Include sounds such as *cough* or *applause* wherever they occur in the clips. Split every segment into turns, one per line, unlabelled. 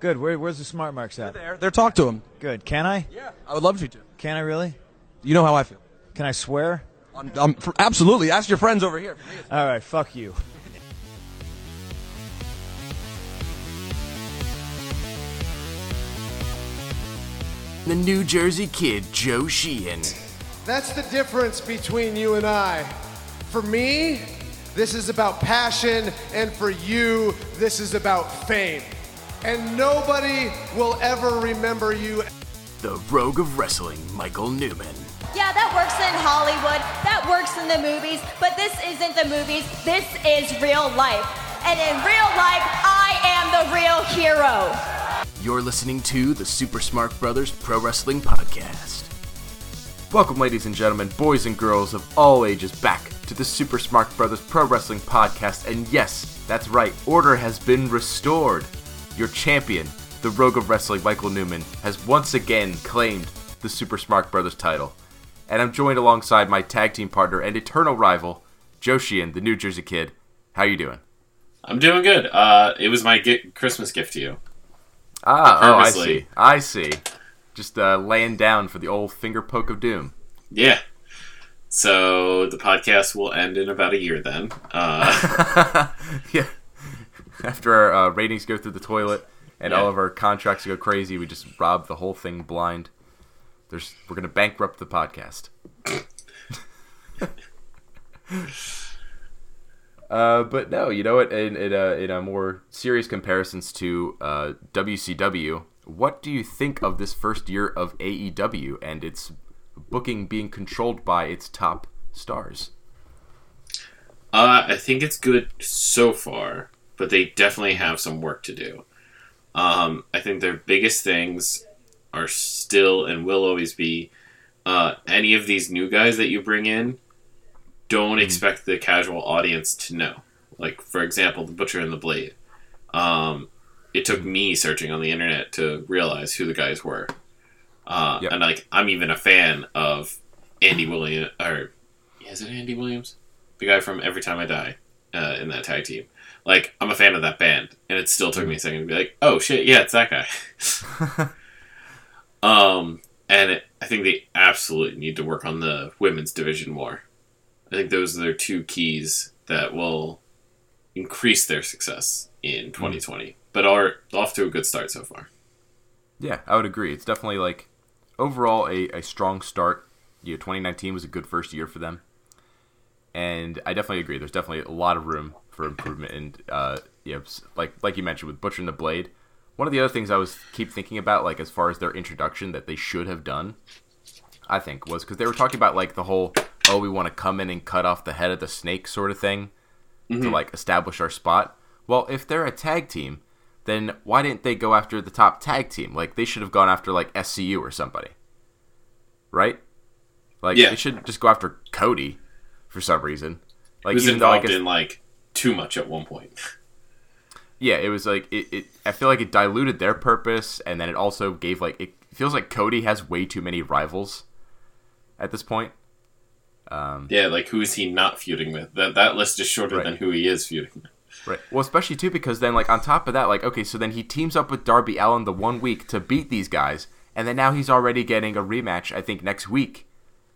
Good. Where, where's the smart marks at?
They're there, there. Talk to him.
Good. Can I?
Yeah, I would love you to.
Can I really?
You know how I feel.
Can I swear?
I'm, um, I'm, for, absolutely. Ask your friends over here.
All right. Fuck you.
The New Jersey kid, Joe Sheehan.
That's the difference between you and I. For me, this is about passion, and for you, this is about fame. And nobody will ever remember you.
The Rogue of Wrestling, Michael Newman.
Yeah, that works in Hollywood, that works in the movies, but this isn't the movies, this is real life. And in real life, I am the real hero.
You're listening to the Super Smart Brothers Pro Wrestling Podcast. Welcome, ladies and gentlemen, boys and girls of all ages, back to the Super Smart Brothers Pro Wrestling Podcast. And yes, that's right, order has been restored. Your champion, the Rogue of Wrestling, Michael Newman, has once again claimed the Super Smart Brothers title. And I'm joined alongside my tag team partner and eternal rival, Joe Sheehan, the New Jersey Kid. How you doing?
I'm doing good. Uh, it was my gi- Christmas gift to you.
Ah, oh, I see. I see. Just uh, laying down for the old finger poke of doom.
Yeah. So the podcast will end in about a year then. Uh, *laughs*
yeah. *laughs* After our uh, ratings go through the toilet and
Yeah.
all of our contracts go crazy, we just rob the whole thing blind. There's, we're gonna bankrupt the podcast. *laughs* uh, but no, you know what? In in, uh, in a more serious comparisons to uh, WCW, what do you think of this first year of AEW and its booking being controlled by its top stars?
uh, I think it's good so far, but they definitely have some work to do. Um, I think their biggest things are still and will always be uh, any of these new guys that you bring in. Don't expect the casual audience to know. Like, for example, the Butcher and the Blade. Um, it took me searching on the internet to realize who the guys were. Uh,
Yep.
And like, I'm even a fan of Andy Williams, or is it Andy Williams, the guy from Every Time I Die, uh, in that tag team. Like, I'm a fan of that band, and it still took me a second to be like, oh shit, yeah, it's that guy. *laughs* um, and it, I think they absolutely need to work on the women's division more. I think those are their two keys that will increase their success in 2020, but are off to a good start so far.
Yeah, I would agree. It's definitely like overall a, a strong start. You know, 2019 was a good first year for them, and I definitely agree. There's definitely a lot of room for improvement. And uh, yeah, like like you mentioned with Butcher and the Blade, one of the other things I was keep thinking about, like as far as their introduction that they should have done, I think was because they were talking about like the whole oh we want to come in and cut off the head of the snake sort of thing to like establish our spot. Well, if they're a tag team, then why didn't they go after the top tag team? Like they should have gone after like SCU or somebody, right? Like
Yeah.
they should just go after Cody for some reason. Like
He was
even though I
involved
guess,
in like too much at one point.
yeah, it was like it, it. I feel like it diluted their purpose, and then it also gave like it feels like Cody has way too many rivals at this point.
Um, yeah, like who is he not feuding with? That that list is shorter
Right.
than who he is feuding with.
Right. Well, especially too because then like on top of that, like okay, so then he teams up with Darby Allin the one week to beat these guys, and then now he's already getting a rematch. I think next week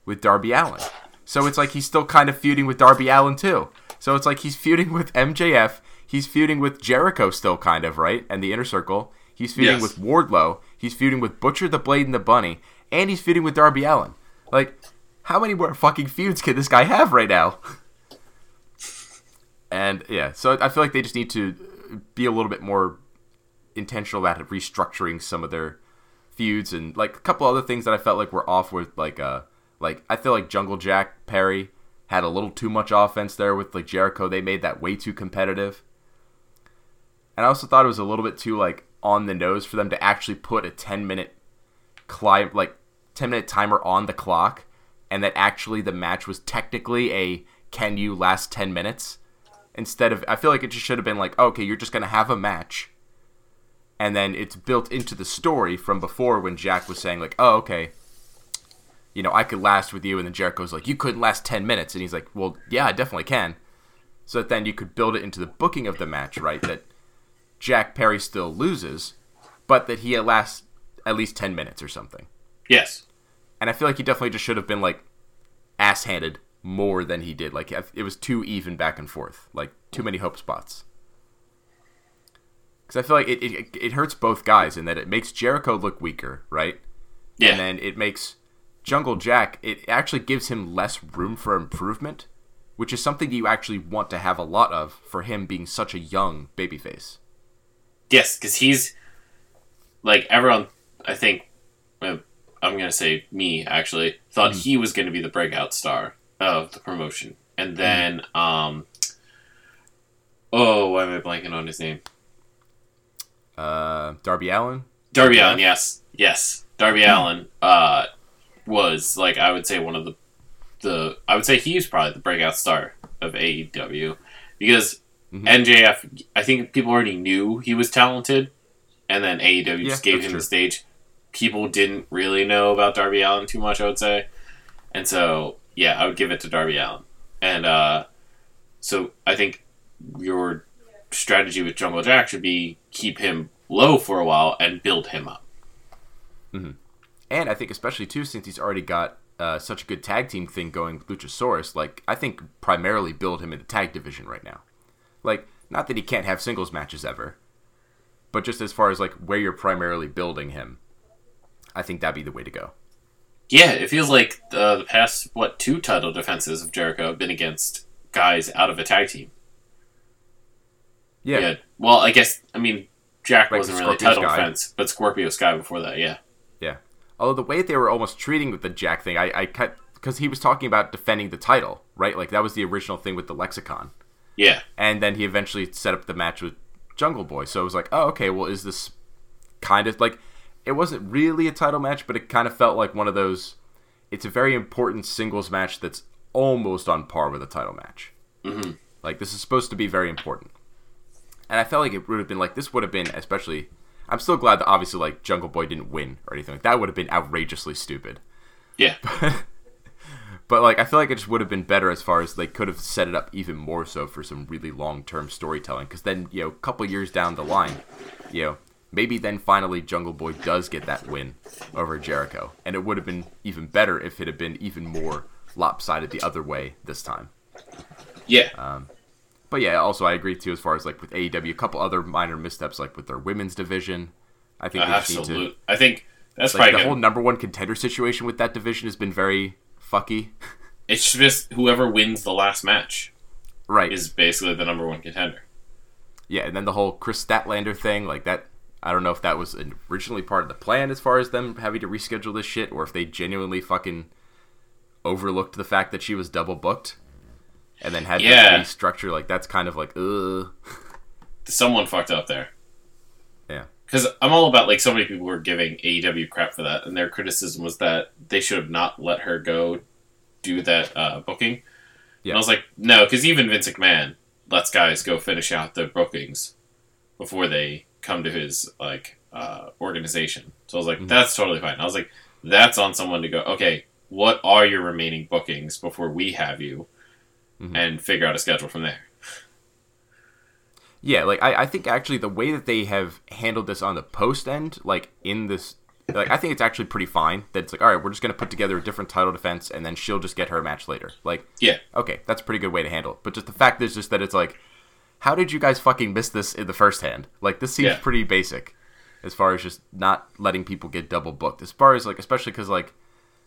with Darby Allin. So it's like he's still kind of feuding with Darby Allin too. So it's like he's feuding with MJF. He's feuding with Jericho still kind of right, and the Inner Circle. He's feuding
Yes.
with Wardlow. He's feuding with Butcher, the Blade, and the Bunny, and he's feuding with Darby Allin. Like, how many more fucking feuds can this guy have right now? *laughs* And yeah, so I feel like they just need to be a little bit more intentional about restructuring some of their feuds and like a couple other things that I felt like were off with like uh like I feel like Jungle Jack Perry had a little too much offense there with like Jericho. They made that way too competitive. And I also thought it was a little bit too like on the nose for them to actually put a 10 minute climb like 10 minute timer on the clock and that actually the match was technically a can you last 10 minutes instead of I feel like it just should have been like okay you're just going to have a match and then it's built into the story from before when Jack was saying like oh okay you know I could last with you and then Jericho's like you couldn't last 10 minutes and he's like well yeah I definitely can so that then you could build it into the booking of the match right that Jack Perry still loses but that he lasts at least ten minutes or something.
Yes.
And I feel like he definitely just should have been like ass handed more than he did. Like it was too even back and forth. Like too many hope spots. Because I feel like it, it it hurts both guys in that it makes Jericho look weaker, right?
Yeah.
And then it makes Jungle Jack. It actually gives him less room for improvement, which is something you actually want to have a lot of for him being such a young babyface.
Yes, because he's like everyone. I think uh, I'm gonna say me actually thought
Mm-hmm.
he was gonna be the breakout star of the promotion, and then
Mm-hmm.
um, oh, why am I blanking on his name?
Uh, Darby Allin.
Darby. Allin. Yes, yes, Darby Allin uh, was like I would say one of the the I would say he's probably the breakout star of AEW because
Mhm.
MJF. I think people already knew he was talented, and then AEW just gave him
true.
the stage. People didn't really know about Darby Allin too much, I would say, and so yeah, I would give it to Darby Allin. And uh, so I think your strategy with Jungle Jack should be keep him low for a while and build him up.
And I think especially too, since he's already got uh, such a good tag team thing going with Luchasaurus, like I think primarily build him in the tag division right now. Like, not that he can't have singles matches ever, but just as far as like where you're primarily building him, I think that'd be the way to go.
Yeah, it feels like uh, the past what two title defenses of Jericho have been against guys out of a tag team.
Yeah,
Yeah. Well, I guess I mean Jack
Like
wasn't really
Scorpio
title
Sky.
defense, but Scorpio Sky before that. Yeah.
yeah. Although the way they were almost treating with the Jack thing, I, I cut because he was talking about defending the title, right? Like that was the original thing with the lexicon.
Yeah.
and then he eventually set up the match with Jungle Boy. So it was like, oh, okay, well, is this kind of like it wasn't really a title match, but it kind of felt like one of those. It's a very important singles match that's almost on par with a title match. Mm-hmm. Like this is supposed to be very important, and I felt like it would have been like this would have been especially. I'm still glad that obviously like Jungle Boy didn't win or anything like that. Would have been outrageously stupid.
Yeah. *laughs*
But like I feel like it just would have been better as far as they could have set it up even more so for some really long term storytelling. Because then you know, a couple years down the line, you know, maybe then finally Jungle Boy does get that win over Jericho, and it would have been even better if it had been even more lopsided the other way this time.
Yeah.
Uh, But yeah, also I agree too as far as like with AEW, a couple other minor missteps like with their women's division. I think need to
I think that's
like
probably
the
good.
whole number one contender situation with that division has been very fucky. *laughs*
It's just whoever wins the last match
right.
is basically the number one contender.
Yeah, and then the whole Kris Statlander thing, like that. I don't know if that was originally part of the plan as far as them having to reschedule this shit, or if they genuinely fucking overlooked the fact that she was double booked, and then had
Yeah.
to restructure. Like that's kind of like, ugh.
Someone fucked up there.
Yeah.
Because I'm all about like so many people were giving AEW crap for that, and their criticism was that they should have not let her go do that uh, booking.
Yeah.
And I was like, no, because even Vince McMahon lets guys go finish out their bookings before they come to his like uh, organization. So I was like,
Mm-hmm.
that's totally fine. I was like, that's on someone to go. Okay, what are your remaining bookings before we have you,
Mm-hmm.
and figure out a schedule from there.
Yeah, like I, I think actually the way that they have handled this on the post end, like in this, like I think it's actually pretty fine. That it's like, all right, we're just gonna put together a different title defense, and then she'll just get her match later. Like,
Yeah,
okay, that's a pretty good way to handle it. But just the fact is just that it's like, how did you guys fucking miss this in the first hand? Like this seems
Yeah.
pretty basic, as far as just not letting people get double booked. As far as like, especially because like,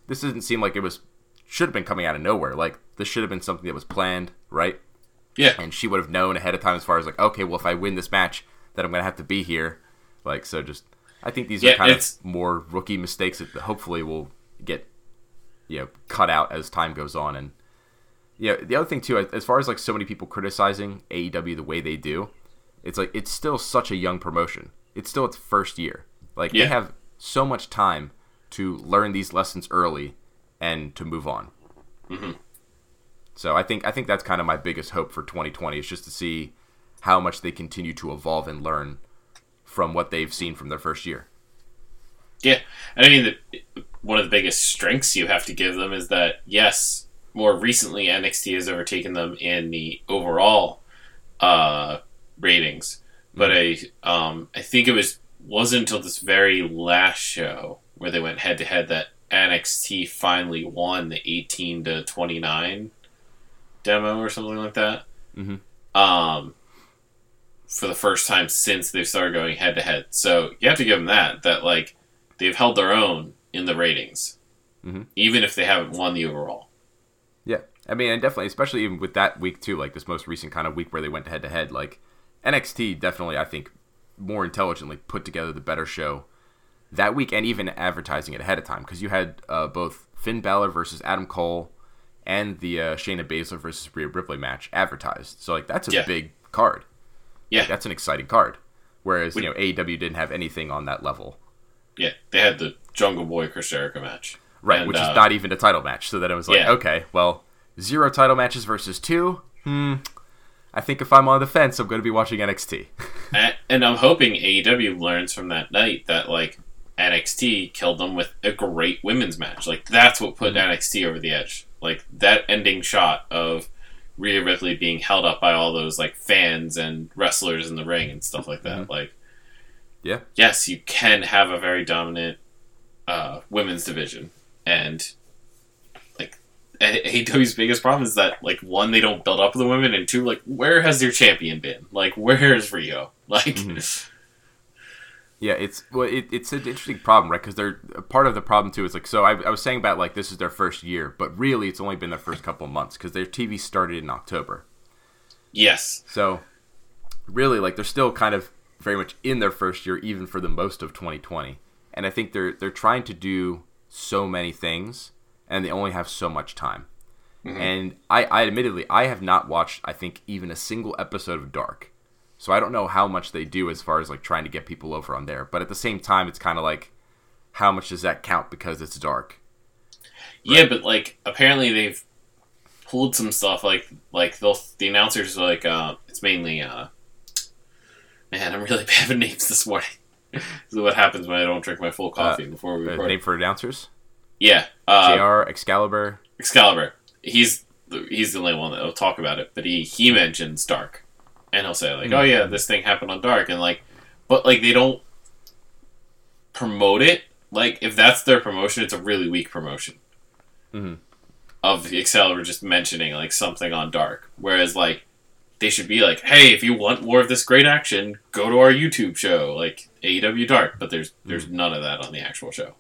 this doesn't seem like it was should have been coming out of nowhere. Like this should have been something that was planned, right?
yeah,
and she would have known ahead of time as far as like okay well if i win this match then i'm gonna have to be here like so just i think these
Yeah,
are kind of more rookie mistakes that hopefully will get you know cut out as time goes on and yeah the other thing too as far as like so many people criticizing aew the way they do it's like it's still such a young promotion it's still its first year like
Yeah.
they have so much time to learn these lessons early and to move on. So I think I think that's kind of my biggest hope for 2020 is just to see how much they continue to evolve and learn from what they've seen from their first year.
Yeah, and I mean, the, one of the biggest strengths you have to give them is that yes, more recently NXT has overtaken them in the overall uh, ratings, but I um, I think it was wasn't until this very last show where they went head to head that NXT finally won the 18 to 29 demo or something like that.
Mhm.
Um, for the first time since they've started going head to head. So you have to give them that, that like they've held their own in the ratings,
Mhm.
even if they haven't won the overall.
Yeah, I mean, and definitely, especially even with that week too, like this most recent kind of week where they went head to head, like NXT definitely, I think, more intelligently put together the better show that week, and even advertising it ahead of time because you had uh, both Finn Balor versus Adam Cole and the uh, Shayna Baszler versus Rhea Ripley match advertised. So like that's a
Yeah.
big card.
Yeah,
That's an exciting card. Whereas
We-
you know AEW didn't have anything on that level,
yeah. They had the Jungle Boy Chris Jericho match,
right?
And,
which
uh,
is not even a title match. So then it was like,
yeah.
okay, well, zero title matches versus two. Hmm. I think if I'm on the fence, I'm going to be watching NXT.
And, *laughs* and I'm hoping AEW learns from that night that like NXT killed them with a great women's match. Like that's what put mm-hmm. NXT over the edge. Like that ending shot of Rhea Ripley being held up by all those like fans and wrestlers in the ring and stuff like that. Mm-hmm. Like
yeah.
yes, you can have a very dominant uh, women's division, and like AEW's biggest problem is that like one, they don't build up the women, and two, like where has their champion been? Like where is Riho? *laughs* Like mm-hmm.
Yeah, it's well, it, it's an interesting problem, right? Because they're part of the problem too. Is like so I, I was saying about like this is their first year, but really it's only been their first couple of months because their TV started in October.
yes,
So really, like they're still kind of very much in their first year, even for the most of 2020. And I think they're they're trying to do so many things, and they only have so much time. Mm-hmm. And I, I admittedly I have not watched I think even a single episode of Dark, so I don't know how much they do as far as like trying to get people over on there. But at the same time, it's kind of like how much does that count because it's dark?
yeah, but like apparently they've pulled some stuff like like they'll the announcers are like uh it's mainly uh man I'm really *laughs* bad with names this morning. this is what happens when I don't drink my full coffee before we
Uh,
record.
name for announcers:
yeah, uh,
Jr. Excalibur.
Excalibur. He's the, he's the only one that will talk about it, but he he mentions Dark, and he'll say like, "Oh yeah, this thing happened on Dark," and like, but like they don't promote it. Like if that's their promotion, it's a really weak promotion.
Mhm.
Of Excalibur just mentioning like something on Dark, whereas like they should be like, "Hey, if you want more of this great action, go to our YouTube show, like AEW Dark." But there's there's none of that on the actual show.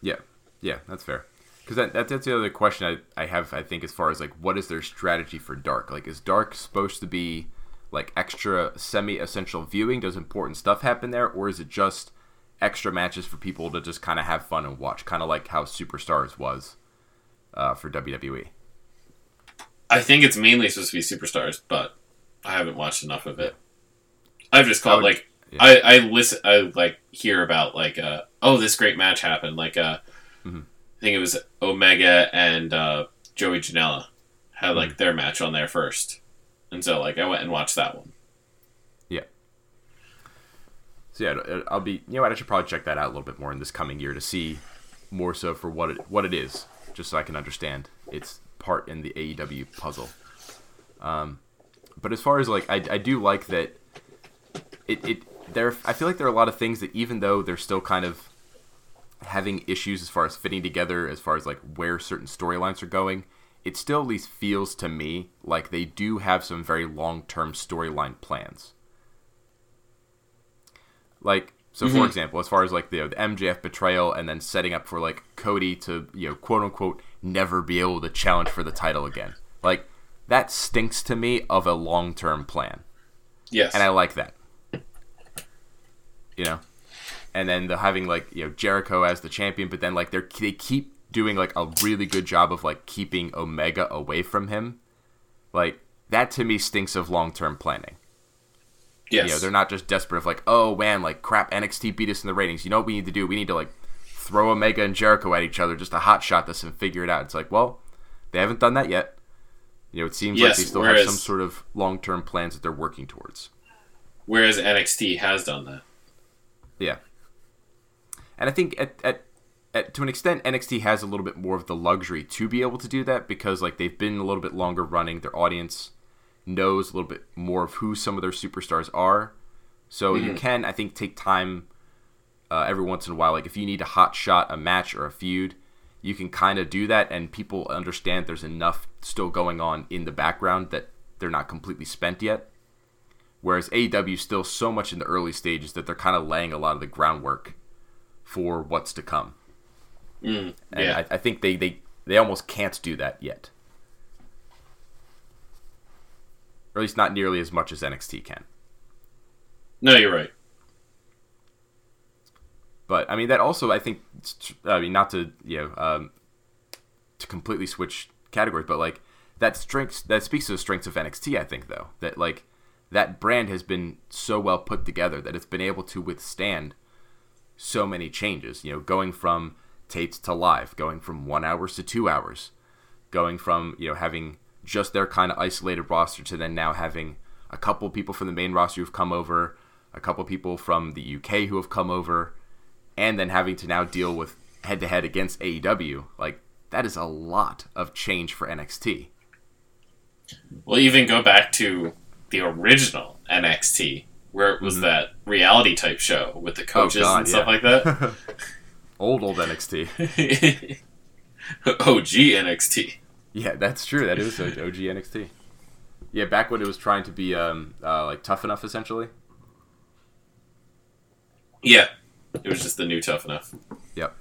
Yeah, yeah, that's fair. Because that, that, that's the other question I, I have, I think, as far as like, what is their strategy for Dark? Like, is Dark supposed to be like extra semi essential viewing? Does important stuff happen there? Or is it just extra matches for people to just kind of have fun and watch? Kind of like how Superstars was uh, for WWE.
I think it's mainly supposed to be superstars, but I haven't watched enough of it. I've just called
would-
like
yeah.
I I listen I like hear about like uh oh this great match happened like uh
Mm-hmm.
I think it was Omega and uh, Joey Janela had like their match on there first, and so like I went and watched that one.
Yeah. So yeah, I'll be. You know what? I should probably check that out a little bit more in this coming year to see more so for what it what it is, just so I can understand its part in the AEW puzzle. Um, but as far as like, I, I do like that. It it there. I feel like there are a lot of things that even though they're still kind of having issues as far as fitting together, as far as like where certain storylines are going, it still at least feels to me like they do have some very long term storyline plans. Like, so for mm-hmm. example, as far as like the, the MJF betrayal and then setting up for like Cody to, you know, quote unquote, never be able to challenge for the title again. Like, that stinks to me of a long term plan
Yes,
and I like that. You know, and then the having like you know Jericho as the champion, but then like they they keep doing like a really good job of like keeping Omega away from him. Like that to me stinks of long term planning.
yes,
You know, they're not just desperate of like, oh man, like crap, NXT beat us in the ratings. You know what we need to do? We need to like throw Omega and Jericho at each other just to hot shot this and figure it out. It's like, well, they haven't done that yet. You know, it seems like they still
whereas-
have some sort of long term plans that they're working towards.
Whereas NXT has done that.
Yeah. And I think at, at, at to an extent NXT has a little bit more of the luxury to be able to do that because like they've been a little bit longer running. Their audience knows a little bit more of who some of their superstars are. So you can, I think, take time uh, every once in a while. Like if you need a hot shot a match or a feud, you can kind of do that, and people understand there's enough still going on in the background that they're not completely spent yet. Whereas AEW is still so much in the early stages that they're kind of laying a lot of the groundwork for what's to come.
Mm,
And
yeah.
I, I think they, they, they almost can't do that yet. Or at least not nearly as much as NXT can.
no, you're right.
But I mean, that also I think I mean not to you know um, to completely switch categories, but like that strengths that speaks to the strengths of NXT. I think though that like that brand has been so well put together that it's been able to withstand so many changes. You know, going from taped to live, going from one hours to two hours, going from you know having just their kind of isolated roster to then now having a couple people from the main roster who've come over, a couple people from the UK who have come over, and then having to now deal with head to head against AEW. Like that is a lot of change for NXT.
We'll even go back to the original NXT, where it was that reality type show with the coaches
Mm-hmm. Oh, God,
and stuff
yeah.
like that. *laughs*
Old old NXT. *laughs*
OG NXT.
yeah, that's true. That is OG NXT. Yeah, back when it was trying to be um uh, like tough enough essentially.
Yeah, it was just the new tough enough.
Yep.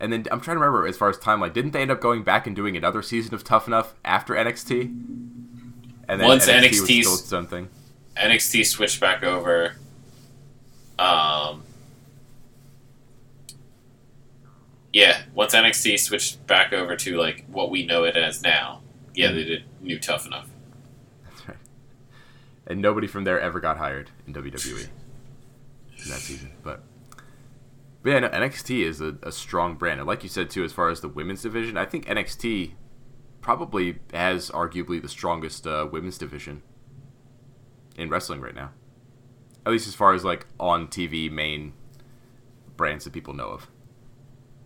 And then I'm trying to remember as far as timeline. Didn't they end up going back and doing another season of Tough Enough after NXT? And
Once
was
NXT 's
still its own thing.
NXT switched back over. Um, yeah, once NXT switched back over to like what we know it as now, yeah, they did new tough enough.
That's right. And nobody from there ever got hired in WWE in that season. But, but yeah, no, NXT is a, a strong brand. And like you said, too, as far as the women's division, I think NXT probably has arguably the strongest uh, women's division in wrestling right now. At least as far as like on TV main brands that people know of.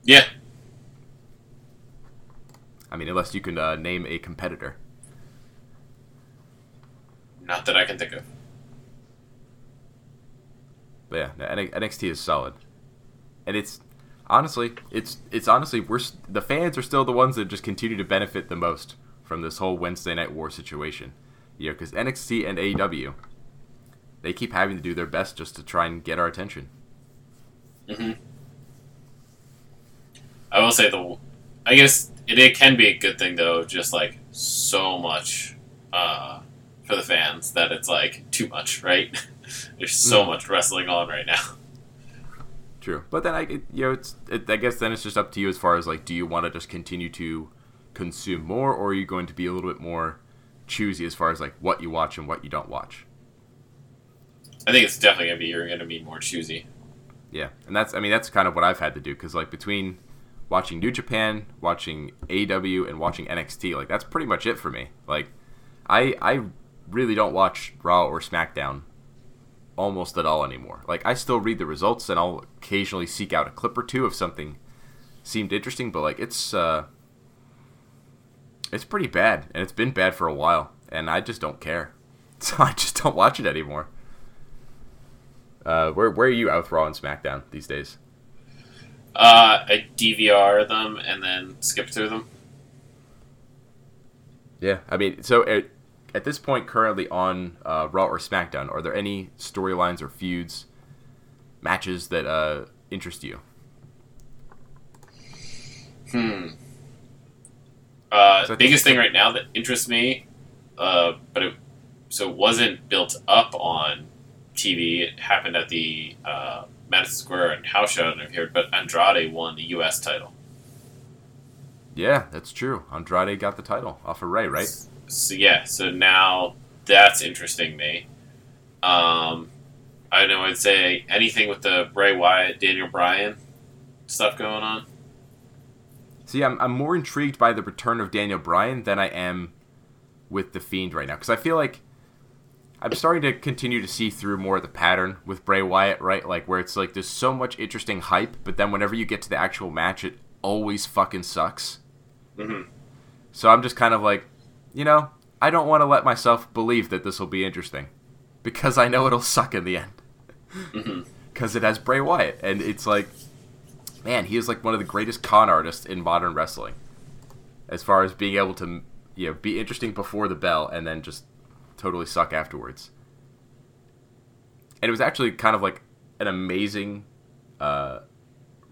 Yeah,
I mean, unless you can uh, name a competitor.
not that I can think of.
But yeah, no, NXT is solid, and it's honestly, it's it's honestly we're the fans are still the ones that just continue to benefit the most from this whole Wednesday Night War situation. You know, because NXT and AEW, they keep having to do their best just to try and get our attention.
I will say the, I guess it, it can be a good thing though. Just like so much uh, for the fans that it's like too much, right? *laughs* There's so
Mm.
much wrestling on right now.
True, but then I, it, you know, it's it, I guess then it's just up to you as far as like, do you want to just continue to consume more, or are you going to be a little bit more choosy as far as like what you watch and what you don't watch?
I think it's definitely gonna be you're gonna be more choosy.
Yeah, and that's I mean that's kind of what I've had to do because like between watching New Japan, watching AEW, and watching NXT, like that's pretty much it for me. Like I I really don't watch Raw or SmackDown almost at all anymore. Like I still read the results and I'll occasionally seek out a clip or two if something seemed interesting, but like it's uh it's pretty bad and it's been bad for a while and I just don't care. *laughs* So I just don't watch it anymore. Uh, where where are you out with Raw and SmackDown these days?
Uh, I DVR them and then skip through them.
Yeah, I mean, so at, at this point, currently on uh, Raw or SmackDown, are there any storylines or feuds, matches that uh, interest you?
Hmm. Uh,
So
biggest thing right now that interests me, uh, but it so it wasn't built up on TV. It happened at the uh, Madison Square and house show. I don't know if you heard, but Andrade won the U.S. title.
Yeah, that's true. Andrade got the title off of Rey, right?
So yeah, so now that's interesting me. Um, I don't know. I'd say anything with the Bray Wyatt, Daniel Bryan stuff going on.
See, I'm, I'm more intrigued by the return of Daniel Bryan than I am with the Fiend right now because I feel like I'm starting to continue to see through more of the pattern with Bray Wyatt, right? Like where it's like there's so much interesting hype, but then whenever you get to the actual match, it always fucking sucks.
Mhm.
So I'm just kind of like, you know, I don't want to let myself believe that this will be interesting. because I know it'll suck in the end. *laughs* Because it has Bray Wyatt, and it's like, man, he is like one of the greatest con artists in modern wrestling, as far as being able to, you know, be interesting before the bell and then just totally suck afterwards. And it was actually kind of like an amazing, uh,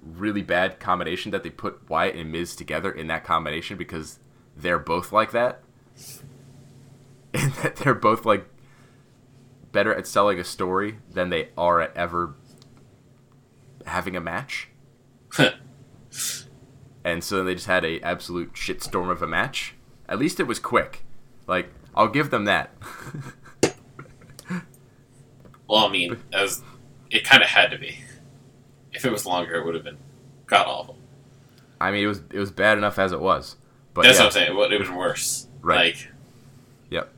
really bad combination that they put Wyatt and Miz together in that combination because they're both like that. *laughs* And that they're both like better at selling a story than they are at ever having a match. *laughs* and so they just had a absolute shitstorm of a match. At least it was quick. Like I'll give them that. *laughs*
Well, I mean, as it kind of had to be. If it was longer, it would have been god awful.
I mean, it was it was bad enough as it was. But
That's
yeah.
what I'm saying. It was worse.
Right.
Like,
Yep.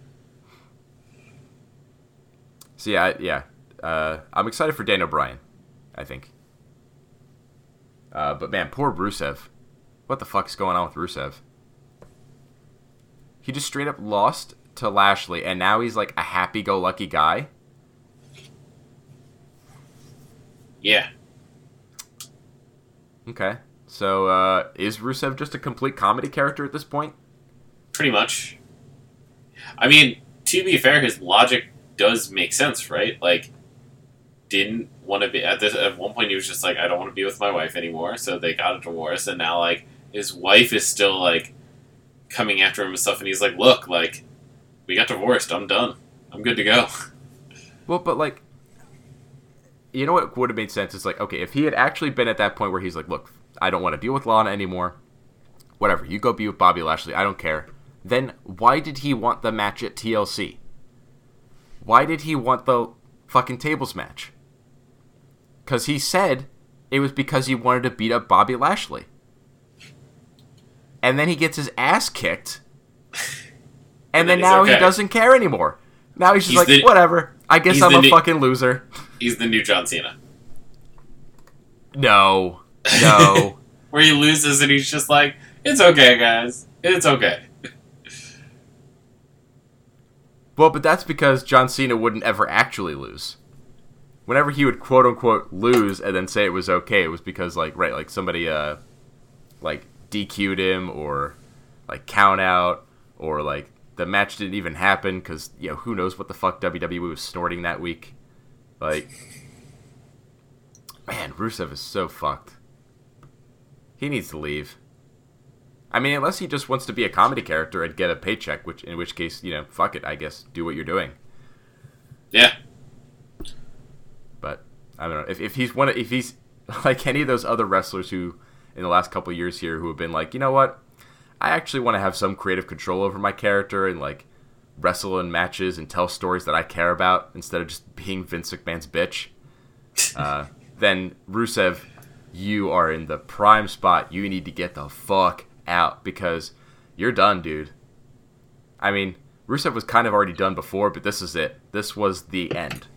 So yeah, I- yeah. Uh, I'm excited for Daniel Bryan. I think. Uh, but man, poor Rusev. What the fuck's going on with Rusev? He just straight up lost to Lashley, and now he's like a happy-go-lucky guy.
yeah.
Okay. So uh, is Rusev just a complete comedy character at this point?
Pretty much. I mean, to be fair, his logic does make sense, right? Like, didn't want to be at this. At one point, he was just like, "I don't want to be with my wife anymore," so they got a divorce, and now like his wife is still like coming after him and stuff, and he's like, "Look, like, we got divorced. I'm done. I'm good to go." *laughs*
Well, but like, you know what would have made sense is like, okay, if he had actually been at that point where he's like, look, I don't want to deal with Lana anymore. Whatever, you go be with Bobby Lashley. I don't care. Then why did he want the match at TLC? Why did he want the fucking tables match? Because he said it was because he wanted to beat up Bobby Lashley. And then he gets his ass kicked. And, *laughs*
And
then, now he doesn't care anymore. Now he's just
He's
like,
the-
whatever. I guess I'm a
new-
fucking loser. *laughs*
He's the new John Cena,
No. No. *laughs*
where he loses and he's just like, "It's okay, guys. It's okay."
well, but that's because John Cena wouldn't ever actually lose. Whenever he would quote unquote lose and then say it was okay, it was because like right, like somebody uh like DQ'd him or like count out or like the match didn't even happen because you know who knows what the fuck WWE was snorting that week. Like, man, Rusev is so fucked. He needs to leave. I mean, unless he just wants to be a comedy character and get a paycheck, which in which case, you know, fuck it, I guess, do what you're doing.
Yeah.
I don't know if, if he's one of, if he's *laughs* like any of those other wrestlers who in the last couple years here who have been like, you know what, I actually want to have some creative control over my character and like wrestle in matches and tell stories that I care about instead of just being Vince McMahon's bitch. *laughs* Uh, then Rusev, you are in the prime spot. You need to get the fuck out because you're done, dude. I mean, Rusev was kind of already done before, but this is it. This was the end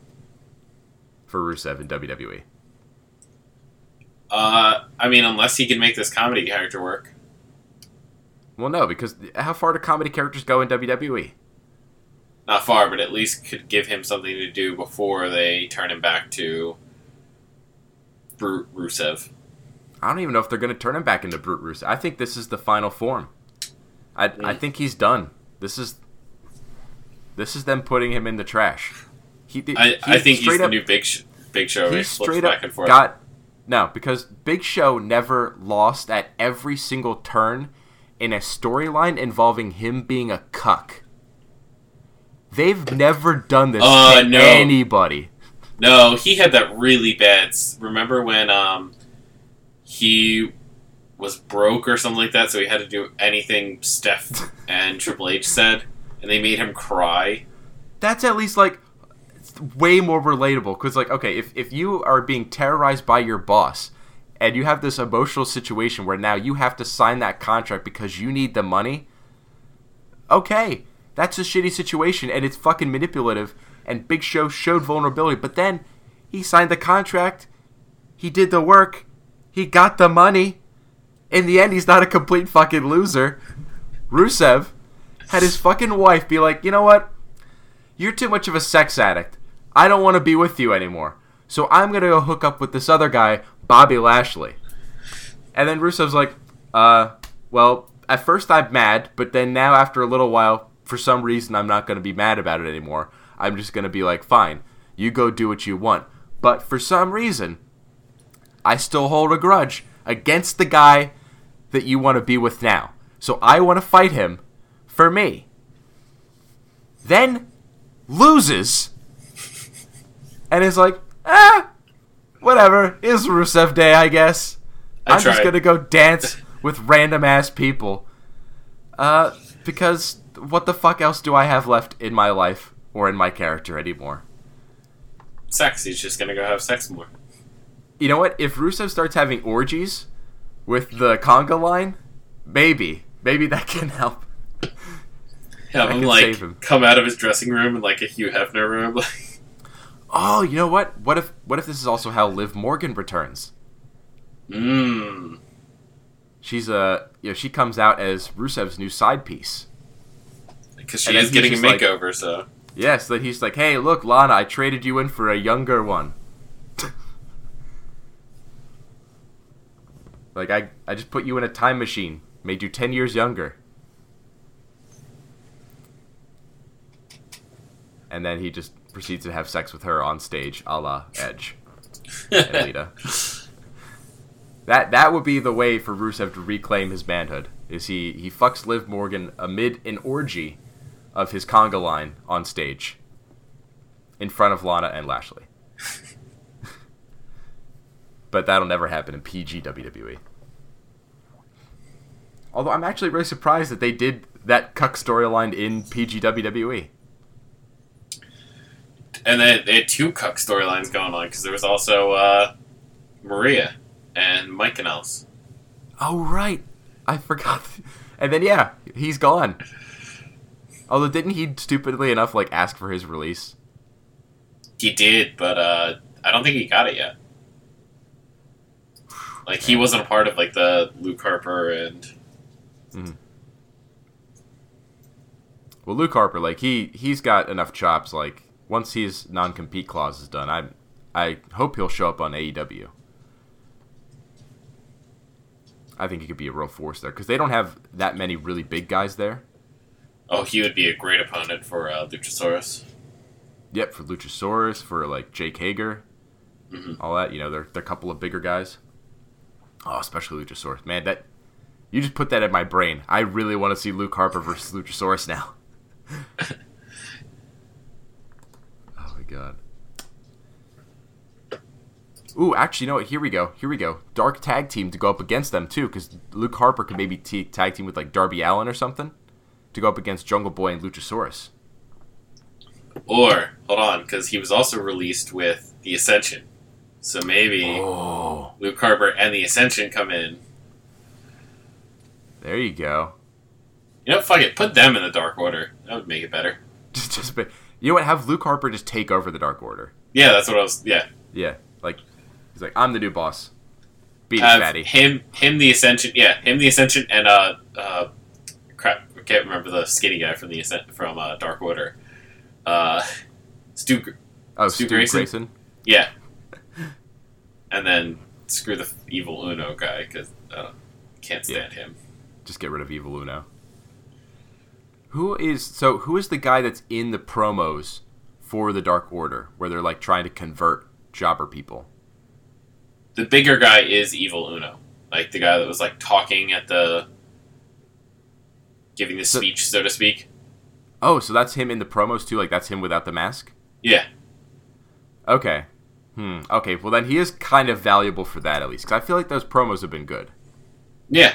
for Rusev in WWE.
Uh, I mean, unless he can make this comedy character work.
Well, no, because how far do comedy characters go in? WWE?
Not far, but at least could give him something to do before they turn him back to Brute Rusev.
I don't even know if they're going to turn him back into Brute Rusev. I think this is the final form. I, I
Mm.
think he's done. This is this is them putting him in the trash. He,
I,
he
I think he's
straight
the new Big sh- Big Show.
he straight
back
up
and forth.
got no because Big Show never lost at every single turn in a storyline involving him being a cuck. They've never done this
Uh,
to
no.
anybody.
No, he had that really bad. Remember when um he was broke or something like that, so he had to do anything Steph *laughs* and Triple H said, and they made him cry.
That's at least like way more relatable because like okay if, if you are being terrorized by your boss and you have this emotional situation where now you have to sign that contract because you need the money okay that's a shitty situation and it's fucking manipulative and big show showed vulnerability but then he signed the contract he did the work he got the money. In the end he's not a complete fucking loser. Rusev had his fucking wife be like you know what? You're too much of a sex addict. I don't want to be with you anymore. So I'm gonna go hook up with this other guy, Bobby Lashley. And then Rusev's like, uh, well, at first I'm mad, but then now after a little while, for some reason I'm not gonna be mad about it anymore. I'm just gonna be like, fine, you go do what you want. But for some reason, I still hold a grudge against the guy that you want to be with now. So I want to fight him for me. Then loses and is like, ah, whatever. It's Rusev Day, I guess.
I
I'm just gonna go dance *laughs* with random ass people. Uh, because what the fuck else do I have left in my life or in my character anymore?
Sex. He's just gonna go have sex more.
You know what? If Rusev starts having orgies with the conga line, maybe, maybe that can help.
Have him like come out of his dressing room in like a Hugh Hefner room. Like, *laughs*
Oh, you know what? What if what if this is also how Liv Morgan returns?
mmm.
She's a you know she comes out as Rusev's new side piece.
Because she
And
is getting a
just like-
makeover, so
Yes, that he's like, hey, look, Lana, I traded you in for a younger one. *laughs* like I I just put you in a time machine, made you ten years younger. And then he just proceeds to have sex with her on stage, a la Edge and *laughs* Lita. That that would be the way for Rusev to reclaim his manhood. Is he he fucks Liv Morgan amid an orgy of his conga line on stage in front of Lana and Lashley. *laughs* but that'll never happen in PG WWE. Although I'm actually really surprised that they did that cuck storyline in PG WWE.
And they, they had two cuck storylines going on because there was also uh, Maria and Mike Kanellis.
Oh right, I forgot. *laughs* And then yeah, he's gone. Although didn't he stupidly enough like ask for his release?
He did, but uh, I don't think he got it yet. Like he wasn't a part of like the Luke Harper and Hmm.
Well, Luke Harper, like he he's got enough chops. Like once his non compete clause is done, I I hope he'll show up on AEW. I think he could be a real force there because they don't have that many really big guys there.
oh, he would be a great opponent for uh, Luchasaurus.
Yep, for Luchasaurus, for like Jake Hager, all that. You know, they're they're a couple of bigger guys. Oh, especially Luchasaurus, man. That you just put that in my brain. I really want to see Luke Harper versus Luchasaurus now. *laughs* god. Ooh, actually, you know what? Here we go. Here we go. Dark tag team to go up against them too, because Luke Harper could maybe t- tag team with like Darby Allin or something to go up against Jungle Boy and Luchasaurus.
Or hold on, because he was also released with the Ascension, so maybe
Oh,
Luke Harper and the Ascension come in.
there you go.
You know, fuck it, put them in the Dark Order. That would make it better. *laughs*
Just, just, be- you know what? Have Luke Harper just take over the Dark Order.
Yeah, that's what I was. Yeah,
Yeah, like he's like, I'm the new boss. Beat
have
fatty.
him, him, the Ascension. Yeah, him, the Ascension, and uh, uh, crap, I can't remember the skinny guy from the Ascent from uh, Dark Order. Uh, Stu.
Oh,
Stu
Stu
Grayson?
Grayson.
Yeah, and then screw the evil Uno guy because uh, can't stand him.
Just get rid of Evil Uno. Who is so? Who is the guy that's in the promos for the Dark Order, where they're like trying to convert jobber people?
The bigger guy is evil Uno, like the guy that was like talking at the giving the
So-
speech, so to speak.
Oh, so that's him in the promos too. Like that's him without the mask.
Yeah,
Okay. Hmm. Okay. Well, then he is kind of valuable for that at least, because I feel like those promos have been good.
yeah,